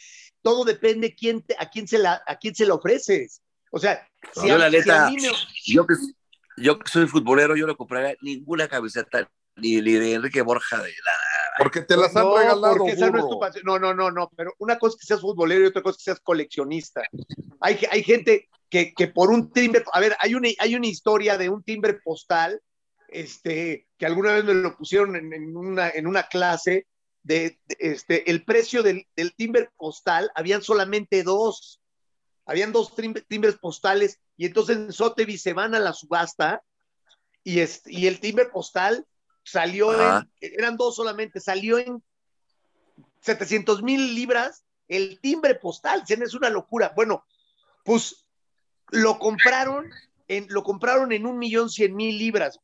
Todo depende quién te- a quién se la, a quién se lo ofreces. O sea, si, Yo, a, la si neta, a mí me- Yo que, yo que soy futbolero, yo no compraría ninguna camiseta ni, ni de Enrique Borja de la. Porque te las han no, regalado. porque esa no es tu pasión. No, no, no, no, pero una cosa es que seas futbolero y otra cosa es que seas coleccionista. Hay, hay gente que, que por un timbre, a ver, hay una, hay una historia de un timbre postal, este, que alguna vez me lo pusieron en, en una, en una clase, de, de, este, el precio del, del timbre postal, habían solamente dos, habían dos timbre- timbres postales, y entonces en Sotheby's se van a la subasta, y, este, y el timbre postal salió Ajá. en, eran dos solamente, salió en 700 mil libras el timbre postal, es una locura. Bueno, pues lo compraron en, lo compraron en un millón cien mil libras.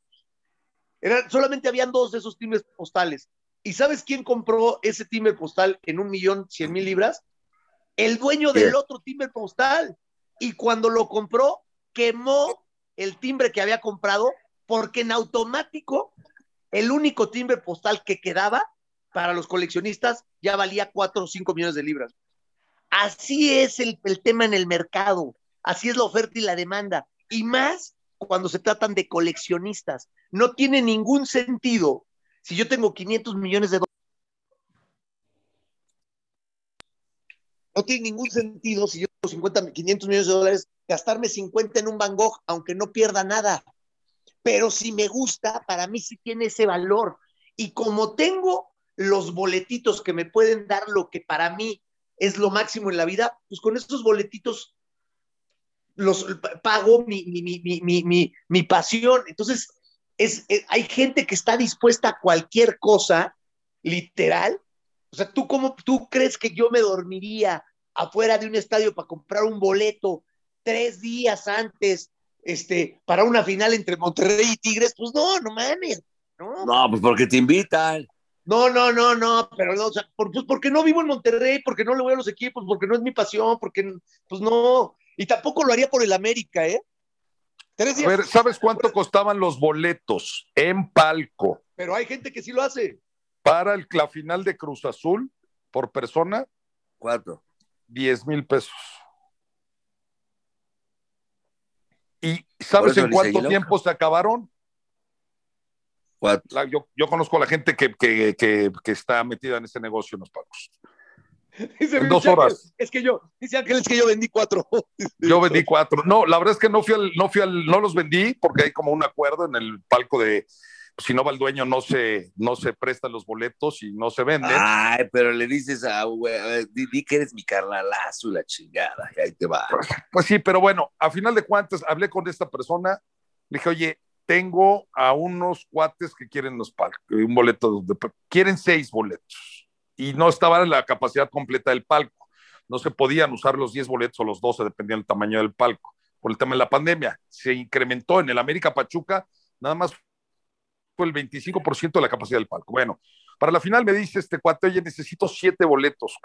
Era, solamente habían dos de esos timbres postales. ¿Y sabes quién compró ese timbre postal en un millón cien mil libras? El dueño del otro timbre postal. Y cuando lo compró, quemó el timbre que había comprado, porque en automático el único timbre postal que quedaba para los coleccionistas ya valía 4 o 5 millones de libras. Así es el, el tema en el mercado, así es la oferta y la demanda, y más cuando se tratan de coleccionistas. No tiene ningún sentido si yo tengo 500 millones de dólares. No tiene ningún sentido si yo tengo 50, 500 millones de dólares, gastarme 50 en un Van Gogh, aunque no pierda nada. Pero si me gusta, para mí sí tiene ese valor. Y como tengo los boletitos que me pueden dar lo que para mí es lo máximo en la vida, pues con estos boletitos los pago mi, mi, mi, mi, pasión. Entonces, es, es, hay gente que está dispuesta a cualquier cosa, literal. O sea, ¿tú cómo tú crees que yo me dormiría afuera de un estadio para comprar un boleto tres días antes este, para una final entre Monterrey y Tigres? Pues no, no mames. No, No, pues porque te invitan. no, no, no, no, pero no, o sea, por- pues porque no vivo en Monterrey, porque no le voy a los equipos, porque no es mi pasión, porque, pues no, y tampoco lo haría por el América, ¿eh? Tres A días, ver, ¿sabes cuánto costaban los boletos en palco pero hay gente que sí lo hace. para el- la final de Cruz Azul por persona? Cuatro. 10 mil pesos. ¿Y sabes en cuánto tiempo se acabaron? Cuatro. La- yo, yo conozco a la gente que, que, que, que está metida en ese negocio en los palcos. Dice, En dos Ángel, horas. Es que yo, dice Ángel, es que yo vendí cuatro. Yo vendí cuatro. No, la verdad es que no fui al, no fui al, no los vendí porque hay como un acuerdo en el palco de si no va el dueño no se, no se prestan los boletos y no se venden. Ay, pero le dices a, ver, di, di que eres mi carnalazo la chingada, y ahí te va. Pues sí, pero bueno, a final de cuentas hablé con esta persona, le dije, oye, tengo a unos cuates que quieren los palcos, un boleto, de, quieren seis boletos y no estaba en la capacidad completa del palco. No se podían usar los 10 boletos o los 12, dependía del tamaño del palco, por el tema de la pandemia. Se incrementó en el América Pachuca, nada más el 25% de la capacidad del palco. Bueno, para la final me dice este cuate, oye, necesito siete boletos.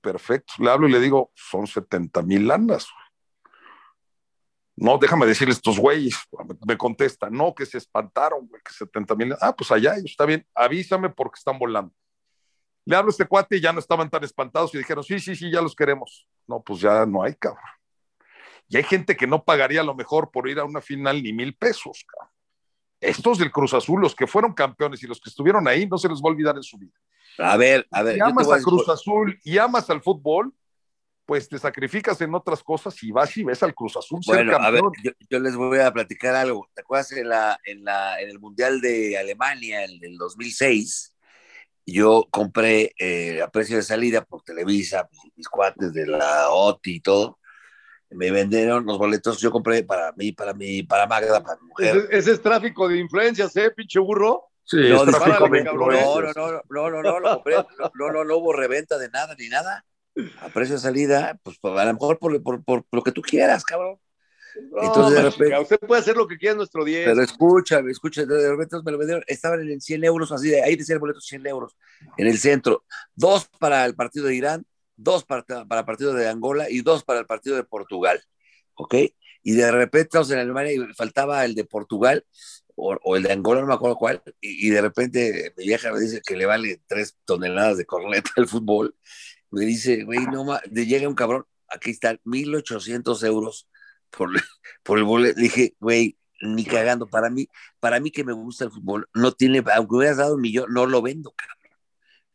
Perfecto, le hablo y le digo, son 70 mil lanas. No, déjame decirle estos güeyes. Me contesta, no, que se espantaron, güey, que 70 mil. Ah, pues allá, está bien, avísame porque están volando. Le hablo a este cuate y ya no estaban tan espantados y dijeron, sí, sí, sí, ya los queremos. No, pues ya no hay, cabrón. Y hay gente que no pagaría a lo mejor por ir a una final ni mil pesos, cabrón. Estos del Cruz Azul, los que fueron campeones y los que estuvieron ahí, no se les va a olvidar en su vida. A ver, a ver. Si amas a Cruz Azul y amas al fútbol, pues te sacrificas en otras cosas y vas y ves al Cruz Azul ser Bueno, a ver, campeón. yo, yo les voy a platicar algo. ¿Te acuerdas en, la, en, la, en el Mundial de Alemania, en el 2006? Yo compré eh, a precio de salida por Televisa, mis cuates de la OTI y todo. Me vendieron los boletos. Yo compré para mí, para mí, para Magda, para mi mujer. Ese, ese es tráfico de influencias, ¿eh, pinche burro? Sí, No, es tráfico de cabrón. no, no, influencias. no, no, no, no, lo compré. No, no, no, no hubo reventa de nada ni nada. A precio de salida, pues a lo mejor por, por, por lo que tú quieras, cabrón. No, Entonces, de repente- usted puede hacer lo que quiera en nuestro 10. Pero escúchame, escúchame, de repente me lo vendieron, estaban en 100 euros, así de ahí decía el boleto 100 euros, en el centro, dos para el partido de Irán, dos para, para el partido de Angola y dos para el partido de Portugal, ¿ok? Y de repente estamos en Alemania y faltaba el de Portugal o, el de Angola, no me acuerdo cuál, y, y de repente mi vieja me dice que le vale tres toneladas de corneta al fútbol, me dice, güey, no más, llega un cabrón, aquí están 1.800 euros por, por el boleto. Le dije, güey, ni cagando. Para mí, para mí que me gusta el fútbol, no tiene, aunque hubieras dado un millón, no lo vendo, cabrón.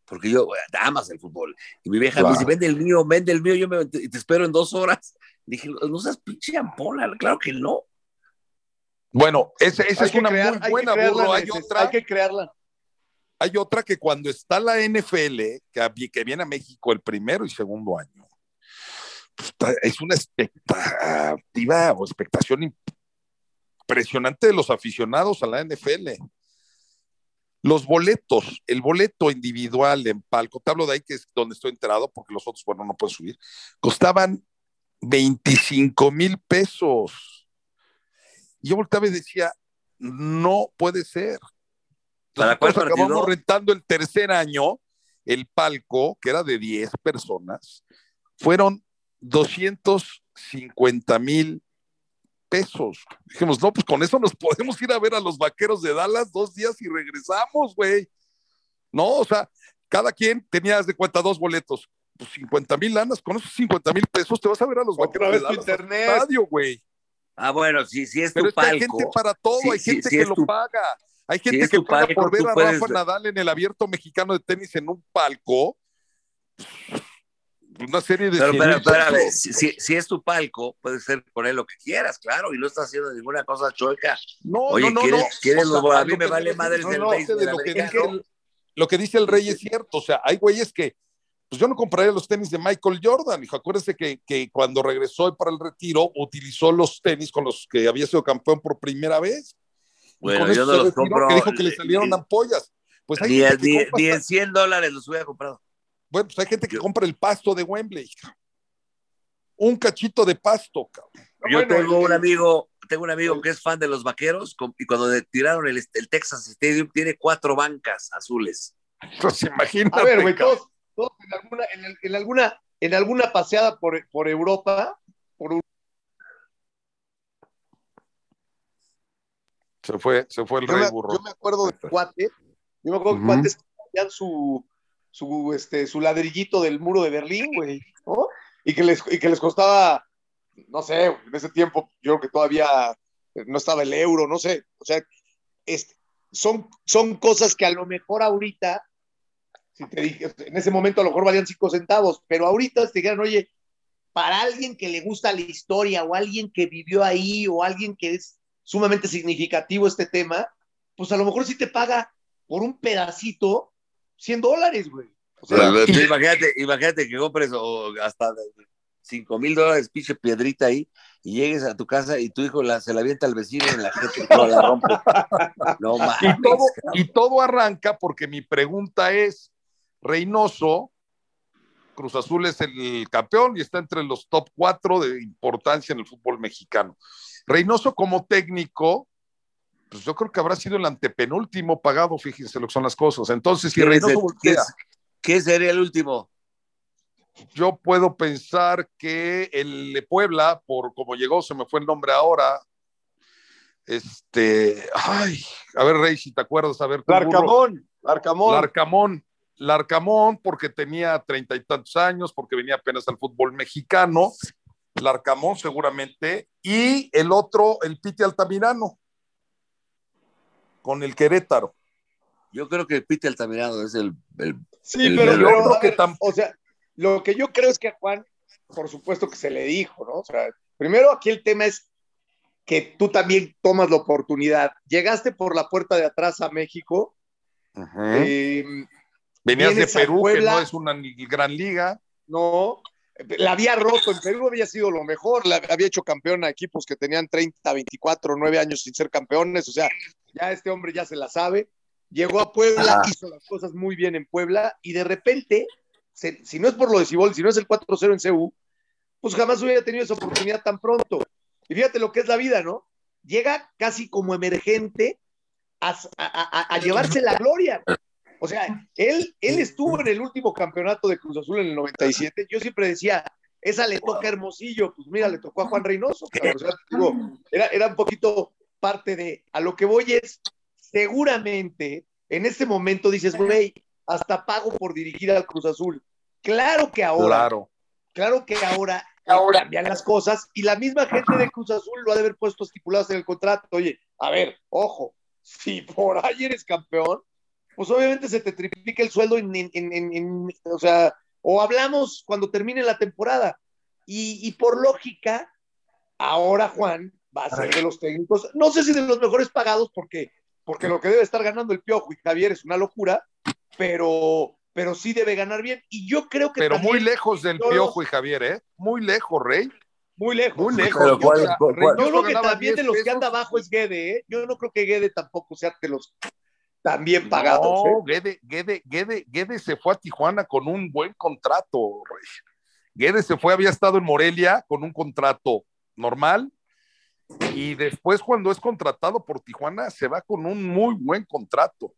Porque yo, güey, amas el fútbol. Y mi vieja me dice, vende el mío, vende el mío, yo me, te, te espero en dos horas. Dije, no seas pinche ampola, claro que no. Bueno, esa, esa Hay es que una crear- muy hay buena, burro. Hay neces- otra, Hay que crearla. hay otra que cuando está la NFL, que, que viene a México el primero y segundo año, pues, es una expectativa o expectación impresionante de los aficionados a la NFL. Los boletos, el boleto individual en palco, te hablo de ahí que es donde estoy enterado, porque los otros, bueno, no pueden subir, costaban 25 mil pesos. Y yo volteaba y decía, no puede ser. ¿Para todos acabamos partido? rentando el tercer año, el palco, que era de 10 personas, fueron 250 mil pesos. Dijimos, no, pues con eso nos podemos ir a ver a los vaqueros de Dallas dos días y regresamos, güey. No, o sea, cada quien tenía de cuenta dos boletos, pues 50 mil lanas, con esos 50 mil pesos te vas a ver a los vaqueros de Dallas al internet. estadio, güey. Ah, bueno, si, si es Pero tu es que hay gente para todo, Sí, hay sí, gente sí que lo tu- paga. Hay gente es que paga palco, por ver a puedes- Rafa Nadal en el abierto mexicano de tenis en un palco. Una serie de Pero, 100 pero, pesos. si, si- si es tu palco, puedes ser con él lo que quieras, claro, y no estás haciendo ninguna cosa chueca. No, Oye, no, no, ¿quieres- no. quieres O sea, los- a lo mí me vale madres no, el no, de lo que dice el- Lo que dice el rey es cierto. O sea, hay güeyes que, pues yo no compraría los tenis de Michael Jordan. Hijo, acuérdese que, que cuando regresó para el retiro, utilizó los tenis con los que había sido campeón por primera vez. Bueno, yo no los compro. que dijo que le salieron ampollas. Pues hay Ni, ni- ni en 100 dólares los hubiera comprado. Bueno, pues hay gente que compra el pasto de Wembley. cabrón. Un cachito de pasto, cabrón. Yo Bueno, tengo el- un amigo, tengo un amigo que es fan de los vaqueros y cuando le tiraron el, el Texas Stadium tiene cuatro bancas azules. Entonces, imagínate. A ver, güey, todos, todos en, alguna, en, el- en alguna, en alguna paseada por, por Europa, por un- Se fue, se fue el yo, rey me, burro. yo me acuerdo de cuate, yo me acuerdo de Ujú. cuates que hacían su, su, este, su ladrillito del muro de Berlín, güey, ¿no? Y que les, y que les costaba, no sé, en ese tiempo, yo creo que todavía no estaba el euro, no sé, o sea, este, son, son cosas que a lo mejor ahorita, si te dije, en ese momento a lo mejor valían cinco centavos, pero ahorita te dijeran, oye, para alguien que le gusta la historia o alguien que vivió ahí o alguien que es sumamente significativo este tema, pues a lo mejor sí te paga por un pedacito 100 dólares, güey. O sea, imagínate, imagínate que compres o hasta 5 mil dólares, pinche piedrita ahí, y llegues a tu casa y tu hijo la, se la avienta al vecino en la gente y no la rompe. No mames. Y todo, y todo arranca porque mi pregunta es, Reynoso, Cruz Azul es el campeón y está entre los top cuatro de importancia en el fútbol mexicano. Reynoso como técnico, pues yo creo que habrá sido el antepenúltimo pagado, fíjense lo que son las cosas. Entonces, si ¿Quién es Reynoso el- ¿Qué, voltea, es- qué sería el último? yo puedo pensar que el de Puebla, por como llegó, se me fue el nombre ahora. Este, ay, a ver, Rey, si te acuerdas, a ver. Larcamón, Larcamón. Larcamón, Larcamón, porque tenía treinta y tantos años, porque venía apenas al fútbol mexicano. Larcamón, seguramente. Y el otro, el Piti Altamirano, con el Querétaro. Yo creo que el Pite Altamirano es el, el- sí, el- pero, el que o sea, lo que yo creo es que a Juan, por supuesto que se le dijo, ¿no? O sea, primero aquí el tema es que tú también tomas la oportunidad. Llegaste por la puerta de atrás a México. eh, Venías de Perú, que no es una gran liga. no, la había roto en Perú, había sido lo mejor, la había hecho campeón a equipos que tenían 30, 24, 9 años sin ser campeones, o sea, ya este hombre ya se la sabe. Llegó a Puebla, hizo las cosas muy bien en Puebla y de repente, se- si no es por lo de Cibol, si no es el 4-0 en CU, pues jamás hubiera tenido esa oportunidad tan pronto. Y fíjate lo que es la vida, ¿no? Llega casi como emergente a, a- a- a llevarse la gloria. O sea, él, él estuvo en el último campeonato de Cruz Azul en el 97. Yo siempre decía, esa le toca a Hermosillo. Pues mira, le tocó a Juan Reynoso. O sea, digo, era, era un poquito parte de. A lo que voy es, seguramente, en este momento dices, güey, hasta pago por dirigir al Cruz Azul. Claro que ahora, claro, Claro. que ahora, ahora cambian las cosas y la misma gente de Cruz Azul lo ha de haber puesto estipulados en el contrato. Oye, a ver, ojo, si por ahí eres campeón, pues obviamente se te triplica el sueldo en, en- en- en- en- o sea, o hablamos cuando termine la temporada. Y, y por lógica, ahora Juan va a ser de los técnicos, no sé si de los mejores pagados, porque, porque lo que debe estar ganando el Piojo y Javier es una locura, pero, pero sí debe ganar bien. Y yo creo que Pero también- muy lejos del Piojo y Javier, ¿eh? Muy lejos, Rey. muy lejos. Muy lejos. Pero Yo, ¿cuál- Yo creo que también de 10 los que anda abajo es Guede, ¿eh? Yo no creo que Guede tampoco sea de los tan bien pagados. No, ¿eh? Guede, Guede, Guede, Guede se fue a Tijuana con un buen contrato, Rey. Guede se fue, había estado en Morelia con un contrato normal y después cuando es contratado por Tijuana se va con un muy buen contrato.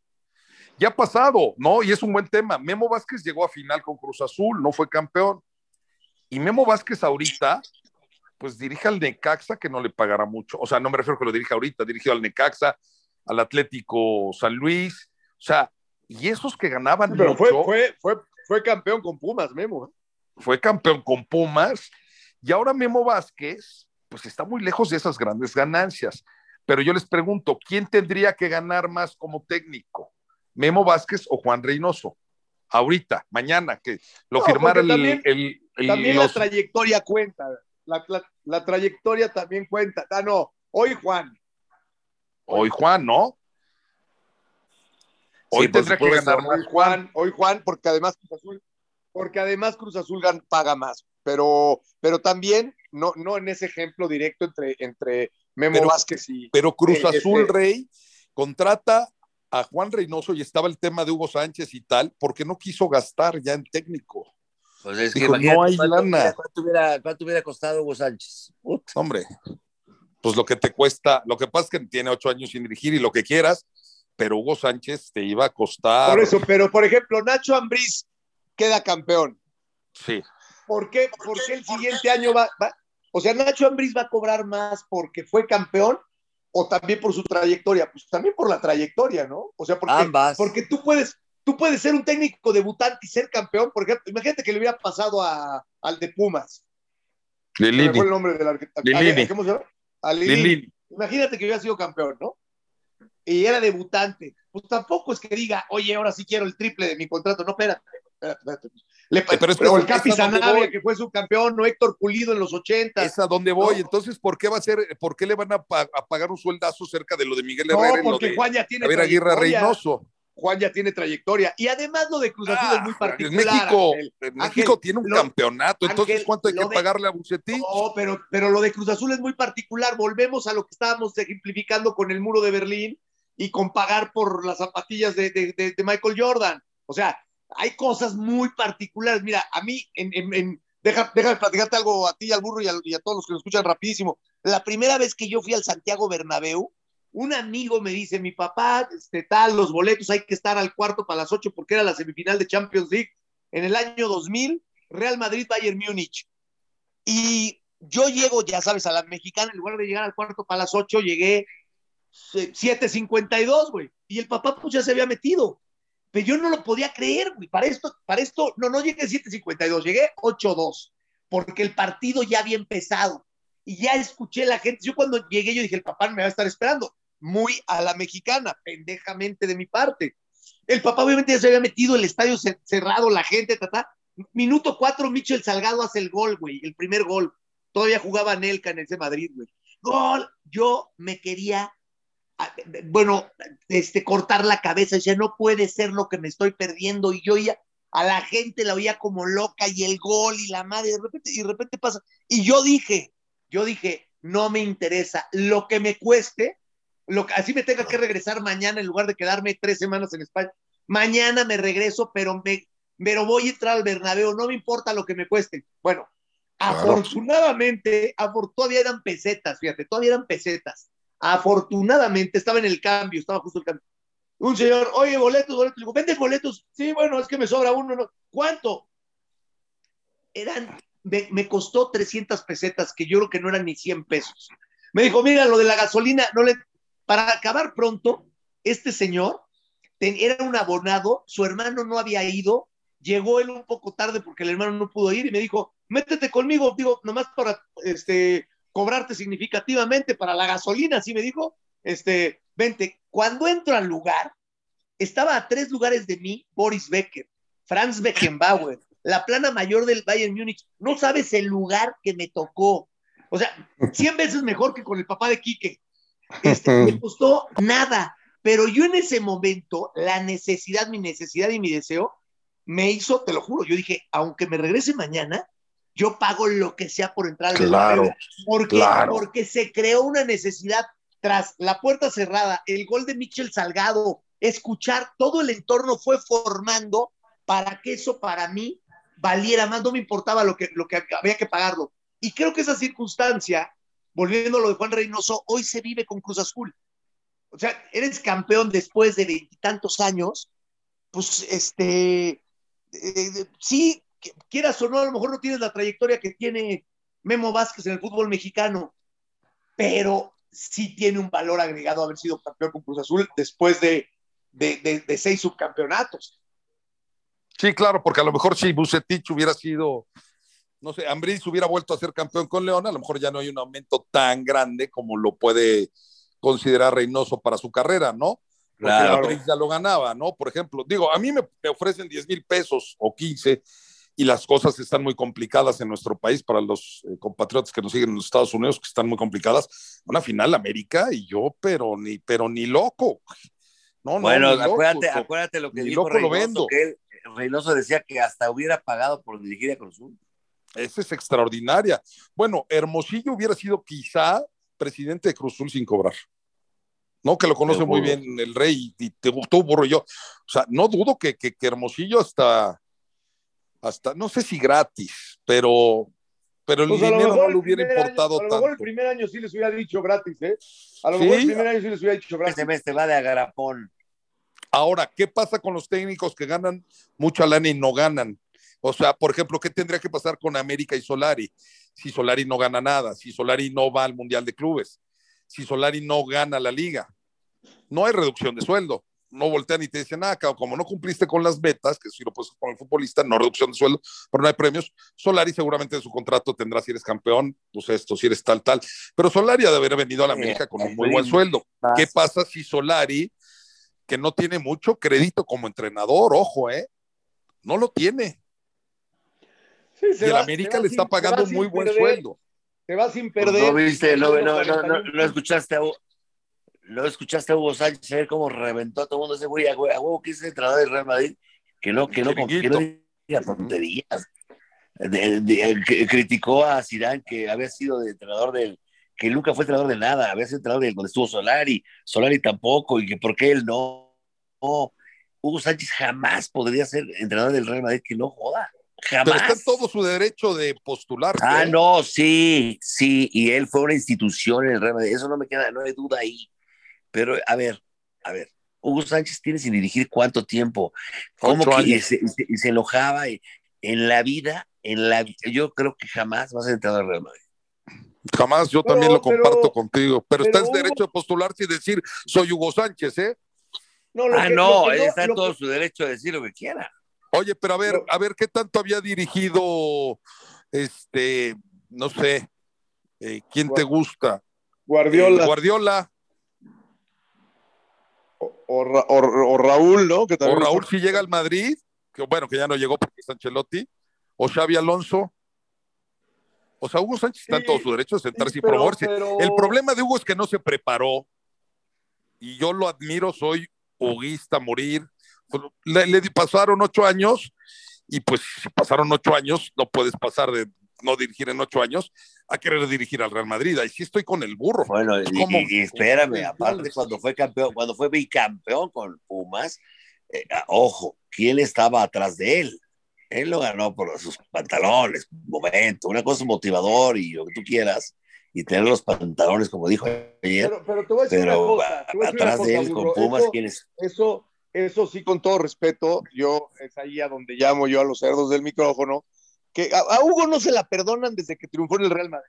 Ya ha pasado, ¿no? Y es un buen tema. Memo Vázquez llegó a final con Cruz Azul, no fue campeón. Y Memo Vázquez ahorita pues dirige al Necaxa, que no le pagará mucho. O sea, no me refiero que lo dirija ahorita, dirigió al Necaxa, al Atlético San Luis. O sea, y esos que ganaban Pero fue, mucho, fue, fue, fue campeón con Pumas, Memo. ¿eh? fue campeón con Pumas, y ahora Memo Vázquez, pues está muy lejos de esas grandes ganancias. Pero yo les pregunto, ¿quién tendría que ganar más como técnico? ¿Memo Vázquez o Juan Reynoso? Ahorita, mañana, que lo No, firmara el, también- el- el- También los- la trayectoria cuenta. La, la- la trayectoria también cuenta. Ah, no. Hoy Juan. hoy Juan, ¿no? Hoy Sí, tendría que ganar más Juan, hoy Juan, porque además Cruz Azul, porque además Cruz Azul paga más. Pero, pero también, no, no en ese ejemplo directo entre, entre Memo Pero- Vázquez y. Pero Cruz Eh, Azul este- Rey contrata a Juan Reynoso y estaba el tema de Hugo Sánchez y tal, porque no quiso gastar ya en técnico. Pues es que Dijo, no hay cuánto, lana. cuánto hubiera, cuánto hubiera costado Hugo Sánchez. Puta. Hombre, pues lo que te cuesta, lo que pasa es que tiene ocho años sin dirigir y lo que quieras, pero Hugo Sánchez te iba a costar. Por eso, pero por ejemplo, Nacho Ambriz queda campeón. Sí, ¿Por qué? Porque el siguiente año va, va- O sea, Nacho Ambriz va a cobrar más porque fue campeón o también por su trayectoria. Pues también por la trayectoria, ¿no? O sea, porque, Ambas. porque tú puedes, tú puedes ser un técnico debutante y ser campeón. Por ejemplo, imagínate que le hubiera pasado a, al de Pumas. Lilini. fue el nombre del arquitecto. Lilini. ¿Cómo se llama? A Lilini. Lilini. Imagínate que hubiera sido campeón, ¿no? Y era debutante. Pues tampoco es que diga, oye, ahora sí quiero el triple de mi contrato. No, espérate, espérate, espérate. Le- pero es que pero el es a Capi donde Sanabria, voy. que fue subcampeón, o Héctor Pulido en los 80. Es a donde voy. No. Entonces, ¿por qué va a ser, por qué le van a, pa- a pagar un sueldazo cerca de lo de Miguel No, Herrera lo porque de Juan ya tiene Javier Aguirre. Reynoso? Juan ya tiene trayectoria. Y además lo de Cruz Azul Ah, es muy en particular. México, Ángel. en Ángel, México tiene un lo- campeonato. Entonces, Ángel, ¿cuánto hay que de- pagarle a Bucetich? No, pero, pero lo de Cruz Azul es muy particular. Volvemos a lo que estábamos ejemplificando con el muro de Berlín y con pagar por las zapatillas de, de- de- de Michael Jordan. O sea, hay cosas muy particulares. Mira, a mí, en, en- en- deja, déjame platicarte algo a ti, al burro y a, todos los que nos escuchan rapidísimo. La primera vez que yo fui al Santiago Bernabéu, un amigo me dice, mi papá, este tal, los boletos, hay que estar al cuarto para las ocho porque era la semifinal de Champions League en el año 2000, Real Madrid, Bayern Múnich. Y yo llego, ya sabes, a la mexicana, en lugar de llegar al cuarto para las 8, llegué eh, 7.52, güey. Y el papá pues ya se había metido. Pero yo no lo podía creer, güey. Para esto, para esto, no, no llegué 7.52, llegué 8.2, porque el partido ya había empezado. Y ya escuché la gente. Yo cuando llegué, yo dije, el papá me va a estar esperando. Muy a la mexicana, pendejamente de mi parte. El papá obviamente ya se había metido, el estadio ce- cerrado, la gente, ta, ta. Minuto cuatro, Michel Salgado hace el gol, güey, el primer gol. Todavía jugaba Nelca en ese Madrid, güey. Gol, yo me quería, bueno, este, cortar la cabeza. Decía, no puede ser lo que me estoy perdiendo. Y yo ya, a la gente la oía como loca y el gol y la madre, de repente, y de repente pasa. Y yo dije, yo dije, no me interesa. Lo que me cueste, lo que, así me tenga que regresar mañana en lugar de quedarme tres semanas en España. Mañana me regreso, pero me, pero voy a entrar al Bernabéu, no me importa lo que me cueste. Bueno, Claro. afortunadamente, afor- todavía eran pesetas, fíjate, todavía eran pesetas. Afortunadamente, estaba en el cambio, estaba justo el cambio. Un señor, oye, boletos, boletos. Le digo, ¿vendes boletos? Sí, bueno, es que me sobra uno. No. ¿Cuánto? Eran, me, costó 300 pesetas, que yo creo que no eran ni 100 pesos. Me dijo, mira, lo de la gasolina, no le... para acabar pronto, este señor era un abonado, su hermano no había ido, llegó él un poco tarde porque el hermano no pudo ir y me dijo, métete conmigo, digo, nomás para este, cobrarte significativamente para la gasolina, así me dijo, este, vente. Cuando entro al lugar, estaba a tres lugares de mí Boris Becker, Franz Beckenbauer, la plana mayor del Bayern Múnich. No sabes el lugar que me tocó. O sea, 100 veces mejor que con el papá de Quique. Este, me costó nada. Pero yo en ese momento, la necesidad, mi necesidad y mi deseo, me hizo, te lo juro, yo dije, aunque me regrese mañana, yo pago lo que sea por entrar al Claro, Bernabéu. porque, claro. porque se creó una necesidad tras la puerta cerrada, el gol de Michel Salgado, escuchar todo el entorno fue formando para que eso para mí valiera más, no me importaba lo que, lo que había que pagarlo. Y creo que esa circunstancia, volviendo a lo de Juan Reynoso, hoy se vive con Cruz Azul. O sea, eres campeón después de veintitantos años, pues este, eh, sí, quieras o no, a lo mejor no tienes la trayectoria que tiene Memo Vázquez en el fútbol mexicano, pero sí tiene un valor agregado haber sido campeón con Cruz Azul después de, de, de, de seis subcampeonatos. Sí, claro, porque a lo mejor si Bucetich hubiera sido, no sé, Ambriz hubiera vuelto a ser campeón con León, a lo mejor ya no hay un aumento tan grande como lo puede considerar Reynoso para su carrera, ¿no? Porque Claro. Ambriz ya lo ganaba, ¿no? Por ejemplo, digo, a mí me, me ofrecen 10 mil pesos o 15 y las cosas están muy complicadas en nuestro país para los eh, compatriotas que nos siguen en los Estados Unidos, que están muy complicadas. Una final América y yo, pero ni, pero ni loco. No, no, Bueno, loco. acuérdate, acuérdate lo que dijo loco lo Reynoso, vendo. que él, Reynoso decía que hasta hubiera pagado por dirigir a Cruz Azul. Esa es extraordinaria. Bueno, Hermosillo hubiera sido quizá presidente de Cruz Azul sin cobrar. No, que lo conoce muy bien el rey y te gustó burro yo. O sea, no dudo que, que, que Hermosillo hasta, hasta, no sé si gratis, pero, pero el Pues lo dinero no le hubiera importado A lo mejor el tanto. primer año sí les hubiera dicho gratis, ¿eh? A lo Sí. mejor el primer año sí les hubiera dicho gratis. Este mes te va de agarapón. Ahora, ¿qué pasa con los técnicos que ganan mucha lana y no ganan? O sea, por ejemplo, ¿qué tendría que pasar con América y Solari? Si Solari no gana nada, si Solari no va al Mundial de Clubes, si Solari no gana la liga. No hay reducción de sueldo. No voltean y te dicen, ah, como no cumpliste con las metas, que si lo puedes con el futbolista, no reducción de sueldo, pero no hay premios. Solari seguramente en su contrato tendrá, si eres campeón, pues esto, si eres tal, tal. Pero Solari ha de haber venido a la América con un muy buen sueldo. ¿Qué pasa si Solari, que no tiene mucho crédito como entrenador, ojo, eh? No lo tiene. Sí, Y el va- América le está sin- pagando sin muy buen perder, sueldo. Se va sin Pues perder. no viste, no, no, no, no, 41. no escuchaste a No escuchaste a Hugo Sánchez ver cómo reventó a todo el mundo ese güey, a huevo que es el entrenador del Real Madrid, que no, que no, que no diga tonterías. De- de- que- criticó a Zidane que había sido de entrenador del, que nunca fue entrenador de nada, había sido entrenador de donde estuvo Solari, Solari tampoco, y que por qué él no. No. Hugo Sánchez jamás podría ser entrenador del Real Madrid, que no joda. Pero Jamás. está en todo su derecho de postularse. Ah, ¿eh? no, sí, sí, y él fue una institución en el Real Madrid, eso no me queda, no hay duda ahí. Pero, a ver, a ver, Hugo Sánchez tiene sin dirigir cuánto tiempo, cómo Ocho que se, se- enojaba y- en la vida, en la yo creo que jamás va a entrenador del Real Madrid. Jamás, yo Pero- también lo pero- comparto contigo. Pero, pero está en Hugo- derecho de postularse y decir, soy Hugo Sánchez, ¿eh? No, lo ah, que- no, lo que él está en lo todo que- su derecho de decir lo que quiera. Oye, pero a ver, a ver, ¿qué tanto había dirigido, este, no sé, eh, ¿quién te gusta? Guardiola Eh, Guardiola o, o Ra- o- o Raúl, ¿no? Que o Raúl si llega al Madrid, que bueno, que ya no llegó porque es Ancelotti, o Xavi Alonso. O sea, Hugo Sánchez está en todo su derecho de sentarse Sí, y promoverse. pero- El problema de Hugo es que no se preparó y yo lo admiro, soy huguista a morir. Le, le pasaron ocho años y pues si pasaron ocho años, no puedes pasar de no dirigir en ocho años a querer dirigir al Real Madrid. Ahí sí estoy con el burro. Bueno, y, ¿Cómo? y- y espérame, aparte cuando fue campeón, cuando fue bicampeón con Pumas, eh, ojo, ¿quién estaba atrás de él? Él lo ganó por sus pantalones, momento, una cosa motivador y lo que tú quieras, y tener los pantalones, como dijo ayer, Pero, pero te voy a decir pero una cosa. te voy a decir una atrás de él burro. con Pumas, Eso- ¿quién es? eso, eso sí, con todo respeto, yo es ahí a donde llamo yo a los cerdos del micrófono, que a, a Hugo no se la perdonan desde que triunfó en el Real Madrid.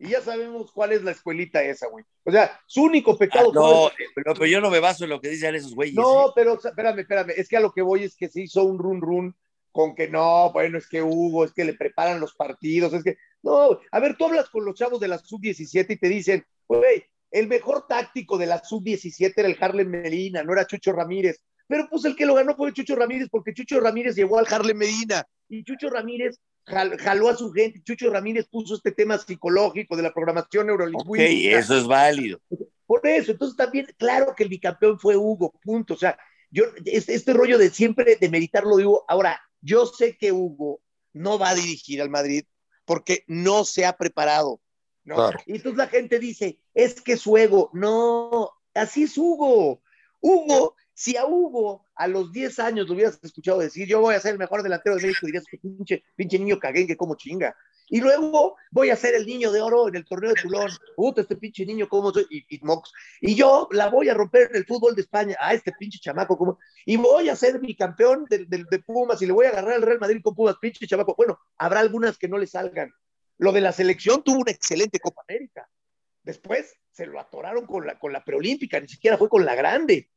Y ya sabemos cuál es la escuelita esa, güey. O sea, su único Ah, pecado no, fue- pero, pero yo no me baso en lo que dicen esos güeyes. ¿eh? No, pero o sea, espérame, espérame. Es que a lo que voy es que se hizo un run run con que no, bueno, es que Hugo, es que le preparan los partidos, es que. No, a ver, tú hablas con los chavos de la sub-17 y te dicen, güey, el mejor táctico de la sub-17 era el Harlem Medina, no era Chucho Ramírez. Pero pues el que lo ganó fue Chucho Ramírez, porque Chucho Ramírez llegó al Harlem Medina y Chucho Ramírez jaló a su gente. Chucho Ramírez puso este tema psicológico de la programación Ok, neurolingüística. eso es válido. Por eso, entonces también, claro que el bicampeón fue Hugo, punto. O sea, yo, este, este rollo de siempre de meditarlo de Hugo. Ahora, yo sé que Hugo no va a dirigir al Madrid porque no se ha preparado. ¿no? Claro. Y entonces la gente dice, es que su ego. No, así es Hugo. Hugo, si a Hugo a los 10 años lo hubieras escuchado decir, yo voy a ser el mejor delantero de México, dirías que pinche, pinche niño caguén que como chinga. Y luego voy a ser el niño de oro en el torneo de Tulón. Puta, este pinche niño, ¿cómo soy? Y, y yo la voy a romper en el fútbol de España. Ah, este pinche chamaco, ¿cómo? Y voy a ser bicampeón de, de, de Pumas y le voy a agarrar al Real Madrid con Pumas, pinche chamaco. Bueno, habrá algunas que no le salgan. Lo de la selección tuvo una excelente Copa América. Después se lo atoraron con la, con la preolímpica, ni siquiera fue con la grande.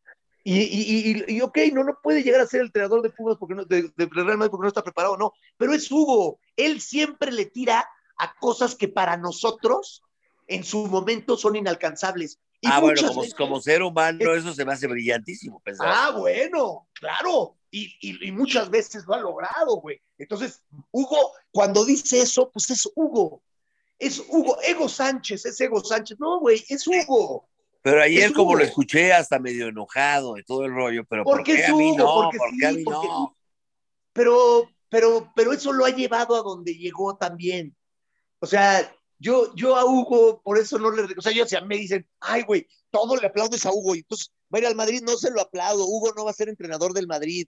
Y, y, y, y, ok, no, no puede llegar a ser el entrenador de fútbol porque no, de, de Real Madrid porque no está preparado, no. Pero es Hugo. Él siempre le tira a cosas que para nosotros en su momento son inalcanzables. Y ah, bueno, como, veces- como ser humano, eso se me hace brillantísimo. Pensar. Ah, bueno, claro. Y, y- y muchas veces lo ha logrado, güey. Entonces, Hugo, cuando dice eso, pues es Hugo. Es Hugo. Ego Sánchez, es Ego Sánchez. No, güey, es Hugo. Pero ayer, es como lo escuché, hasta medio enojado de todo el rollo. Pero ¿por qué a mí no? porque ¿Por sí, qué a mí porque- no? Pero, pero, pero eso lo ha llevado a donde llegó también. O sea, yo, yo a Hugo, por eso no le. O sea, yo, si a mí me dicen, ay, güey, todo le aplaudes a Hugo, y entonces va a ir al Madrid, no se lo aplaudo. Hugo no va a ser entrenador del Madrid.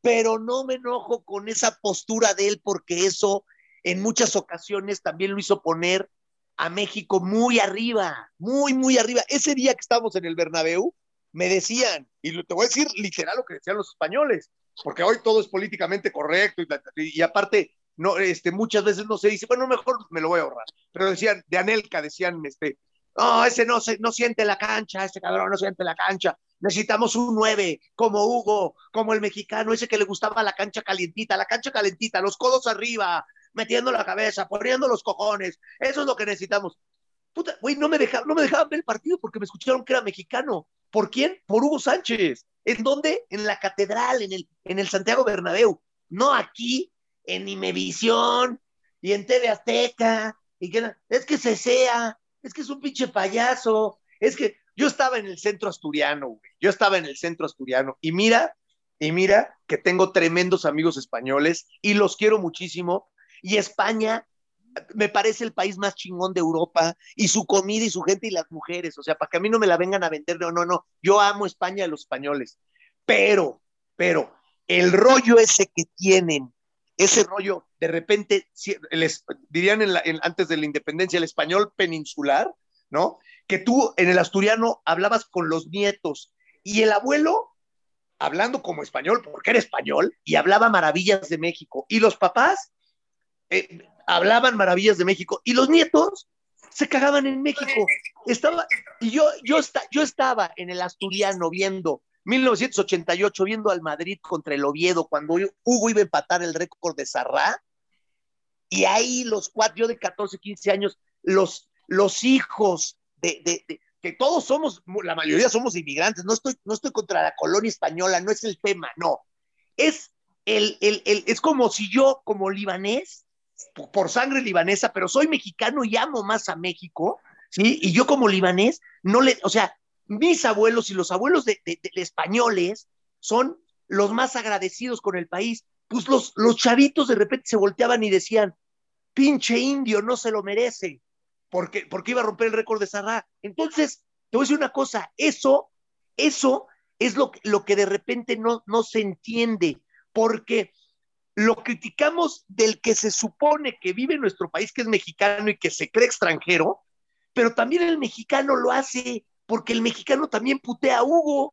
Pero no me enojo con esa postura de él, porque eso en muchas ocasiones también lo hizo poner a México muy arriba, muy, muy arriba. Ese día que estábamos en el Bernabéu, me decían, y te voy a decir literal lo que decían los españoles, porque hoy todo es políticamente correcto y, aparte, no, este, muchas veces no se dice, bueno, mejor me lo voy a ahorrar, pero decían, de Anelka decían, este, no, ese no, se, no siente la cancha, ese cabrón no siente la cancha, necesitamos un 9, como Hugo, como el mexicano, ese que le gustaba la cancha calientita, la cancha calentita, los codos arriba, metiendo la cabeza, poniendo los cojones, eso es lo que necesitamos. Puta, güey, no me dejaban, no me dejaban ver el partido porque me escucharon que era mexicano. ¿Por quién? Por Hugo Sánchez. ¿En dónde? En la catedral, en el, en el Santiago Bernabéu. No aquí, en Imevisión y en TV Azteca. Y que, es que se sea, es que es un pinche payaso. Es que yo estaba en el centro asturiano, güey. Yo estaba en el centro asturiano. Y mira, y mira que tengo tremendos amigos españoles y los quiero muchísimo. Y España me parece el país más chingón de Europa y su comida y su gente y las mujeres, o sea, para que a mí no me la vengan a vender, no, no, no, yo amo España y los españoles, pero, pero, el rollo ese que tienen, ese rollo, de repente, les, dirían en la- antes de la independencia, el español peninsular, ¿no? Que tú en el asturiano hablabas con los nietos y el abuelo hablando como español, porque era español, y hablaba maravillas de México, y los papás eh, hablaban maravillas de México y los nietos se cagaban en México. Estaba, y yo, yo, esta, yo estaba en el Asturiano viendo 1988, viendo al Madrid contra el Oviedo, cuando Hugo iba a empatar el récord de Sarrá, y ahí los cuatro, yo de 14, 15 años, los, los hijos de, que todos somos, la mayoría somos inmigrantes, no estoy, no estoy contra la colonia española, no es el tema, no. Es, el, el, es como si yo, como libanés, por, sangre libanesa, pero soy mexicano y amo más a México, ¿sí? Y yo como libanés, no le, o sea, mis abuelos y los abuelos de, de, españoles son los más agradecidos con el país. Pues los, los chavitos de repente se volteaban y decían, pinche indio, no se lo merece, porque, porque iba a romper el récord de Sarrá. Entonces, te voy a decir una cosa, eso, eso es lo, lo que de repente no, no se entiende, porque lo criticamos del que se supone que vive en nuestro país, que es mexicano y que se cree extranjero, pero también el mexicano lo hace porque el mexicano también putea a Hugo,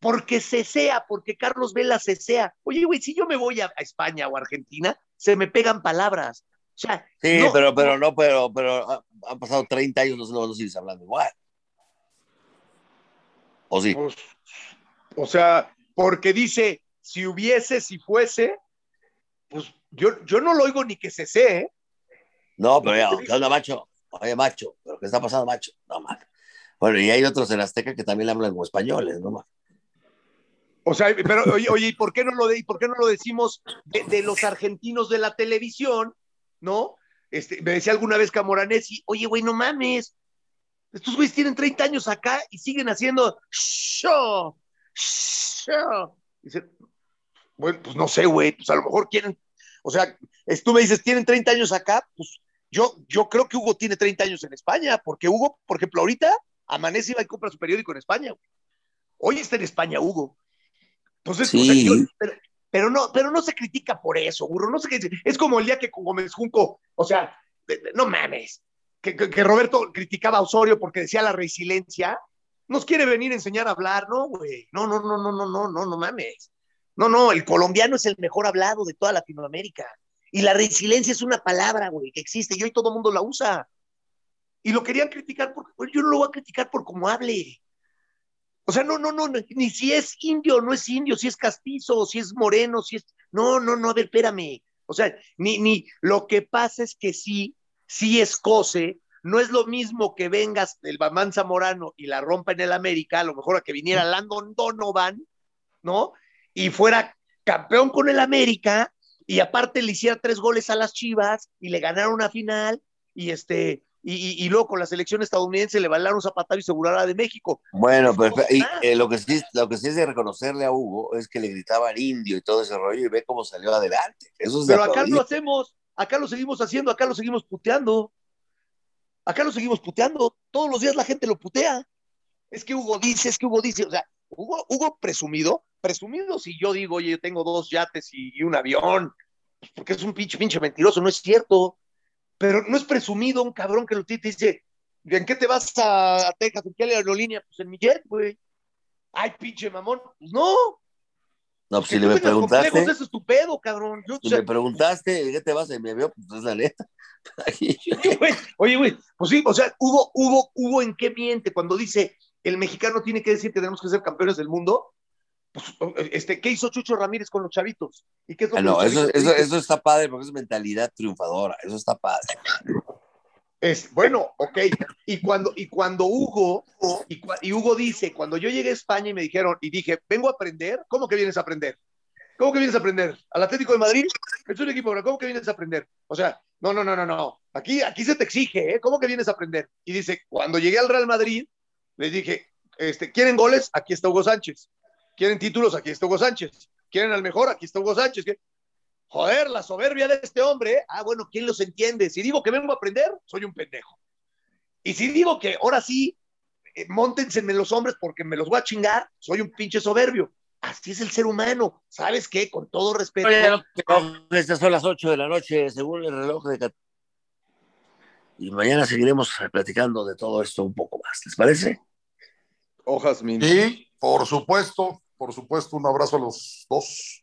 porque cesea, porque Carlos Vela cesea. Oye, güey, si yo me voy a, a, España o Argentina, se me pegan palabras. O sea, sí, no, pero, pero no, pero, pero han pasado 30 años, no, no, no sigues hablando igual. ¿O sí? Pues, o sea, porque dice, si hubiese, si fuese, pues yo, yo no lo oigo ni que se sé. ¿eh? No, pero ya, ¿qué onda, macho? Oye, macho, ¿pero qué está pasando, macho? No, macho. Bueno, y hay otros en Azteca que también hablan como españoles, ¿no? O sea, pero oye, oye ¿y por qué no lo, de, por qué no lo decimos de, de, los argentinos de la televisión, no? Este, me decía alguna vez Camoranesi, oye, güey, no mames, estos güeyes tienen 30 años acá y siguen haciendo show, show. Bueno, pues no sé, güey, pues a lo mejor quieren, o sea, tú me dices, tienen 30 años acá, pues yo, yo creo que Hugo tiene 30 años en España, porque Hugo, por ejemplo, ahorita amanece y va y compra su periódico en España. Güey. Hoy está en España, Hugo. Entonces, sí. o sea, yo, pero, pero, no, pero no se critica por eso, burro. No se, es como el día que Gómez Junco, o sea, no mames, que, que, que, Roberto criticaba a Osorio porque decía la resiliencia. Nos quiere venir a enseñar a hablar, no, güey. No, no, no, no, no, no, no, no mames. No, no, el colombiano es el mejor hablado de toda Latinoamérica. Y la resiliencia es una palabra, güey, que existe y hoy todo el mundo la usa. Y lo querían criticar porque pues, yo no lo voy a criticar por cómo hable. O sea, no, no, no, ni si es indio no es indio, si es castizo, si es moreno, si es. No, no, no, a ver, espérame. O sea, ni, ni lo que pasa es que sí, sí escoce. No es lo mismo que vengas del Bamán Zamorano y la rompa en el América, a lo mejor a que viniera Landon Donovan, ¿no? Y fuera campeón con el América y aparte le hiciera tres goles a las Chivas y le ganaron una final y este y, y, y luego con la selección estadounidense le bailaron zapatazo y asegurara de México. Bueno, pero y, eh, lo, que sí, lo que sí es de reconocerle a Hugo es que le gritaban indio y todo ese rollo y ve cómo salió adelante. Eso es pero acá lo hacemos, acá lo seguimos haciendo, acá lo seguimos puteando. Acá lo seguimos puteando. Todos los días la gente lo putea. Es que Hugo dice, es que Hugo dice, o sea, Hugo, Hugo presumido, presumido si yo digo, oye, yo tengo dos yates y, y un avión, pues porque es un pinche, pinche mentiroso, no es cierto. Pero no es presumido un cabrón que lo te dice, ¿en qué te vas a, a Texas? ¿En qué aerolínea? Pues en mi jet, güey. Ay, pinche mamón. Pues no. No, pues si le me preguntaste. Complejos, eso es tu pedo, cabrón. Yo, si o sea, me preguntaste, ¿en qué te vas en mi avión? Pues es la neta. oye, güey, oye, güey, pues sí, o sea, Hugo, Hugo, Hugo, ¿en qué miente cuando dice el mexicano tiene que decir que tenemos que ser campeones del mundo? Pues, este, ¿qué hizo Chucho Ramírez con los chavitos? ¿Y qué es lo ah, no, eso, eso, eso, está padre porque es mentalidad triunfadora, eso está padre. Es, bueno, ok. Y cuando, y cuando Hugo, y, y, Hugo dice, cuando yo llegué a España y me dijeron, y dije, vengo a aprender, ¿cómo que vienes a aprender? ¿Cómo que vienes a aprender? ¿Al Atlético de Madrid? Es un equipo, ¿cómo que vienes a aprender? O sea, no, no, no, no, no. Aquí, aquí se te exige, ¿eh? ¿Cómo que vienes a aprender? Y dice, cuando llegué al Real Madrid, les dije, este, ¿quieren goles? Aquí está Hugo Sánchez. ¿Quieren títulos? Aquí está Hugo Sánchez. ¿Quieren al mejor? Aquí está Hugo Sánchez. Joder, la soberbia de este hombre. Ah, bueno, ¿quién los entiende? Si digo que vengo a aprender, soy un pendejo. Y si digo que ahora sí, eh, montense en los hombres porque me los voy a chingar, soy un pinche soberbio. Así es el ser humano. ¿Sabes qué? Con todo respeto. Oye, no, estas son las 8 de la noche, según el reloj de Y mañana seguiremos platicando de todo esto un poco más. ¿Les parece? Hojas, min. Sí, por supuesto por supuesto, un abrazo a los dos.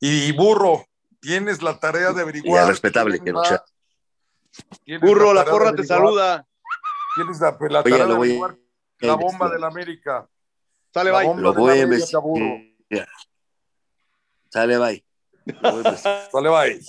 Y Burro, tienes la tarea de averiguar. Respetable, que no sea. Burro, la, la porra te saluda. Tienes la, la tarea de averiguar la bomba del América. Sale, bye. Lo voy a investigar. Sale, bye. Sale, bye.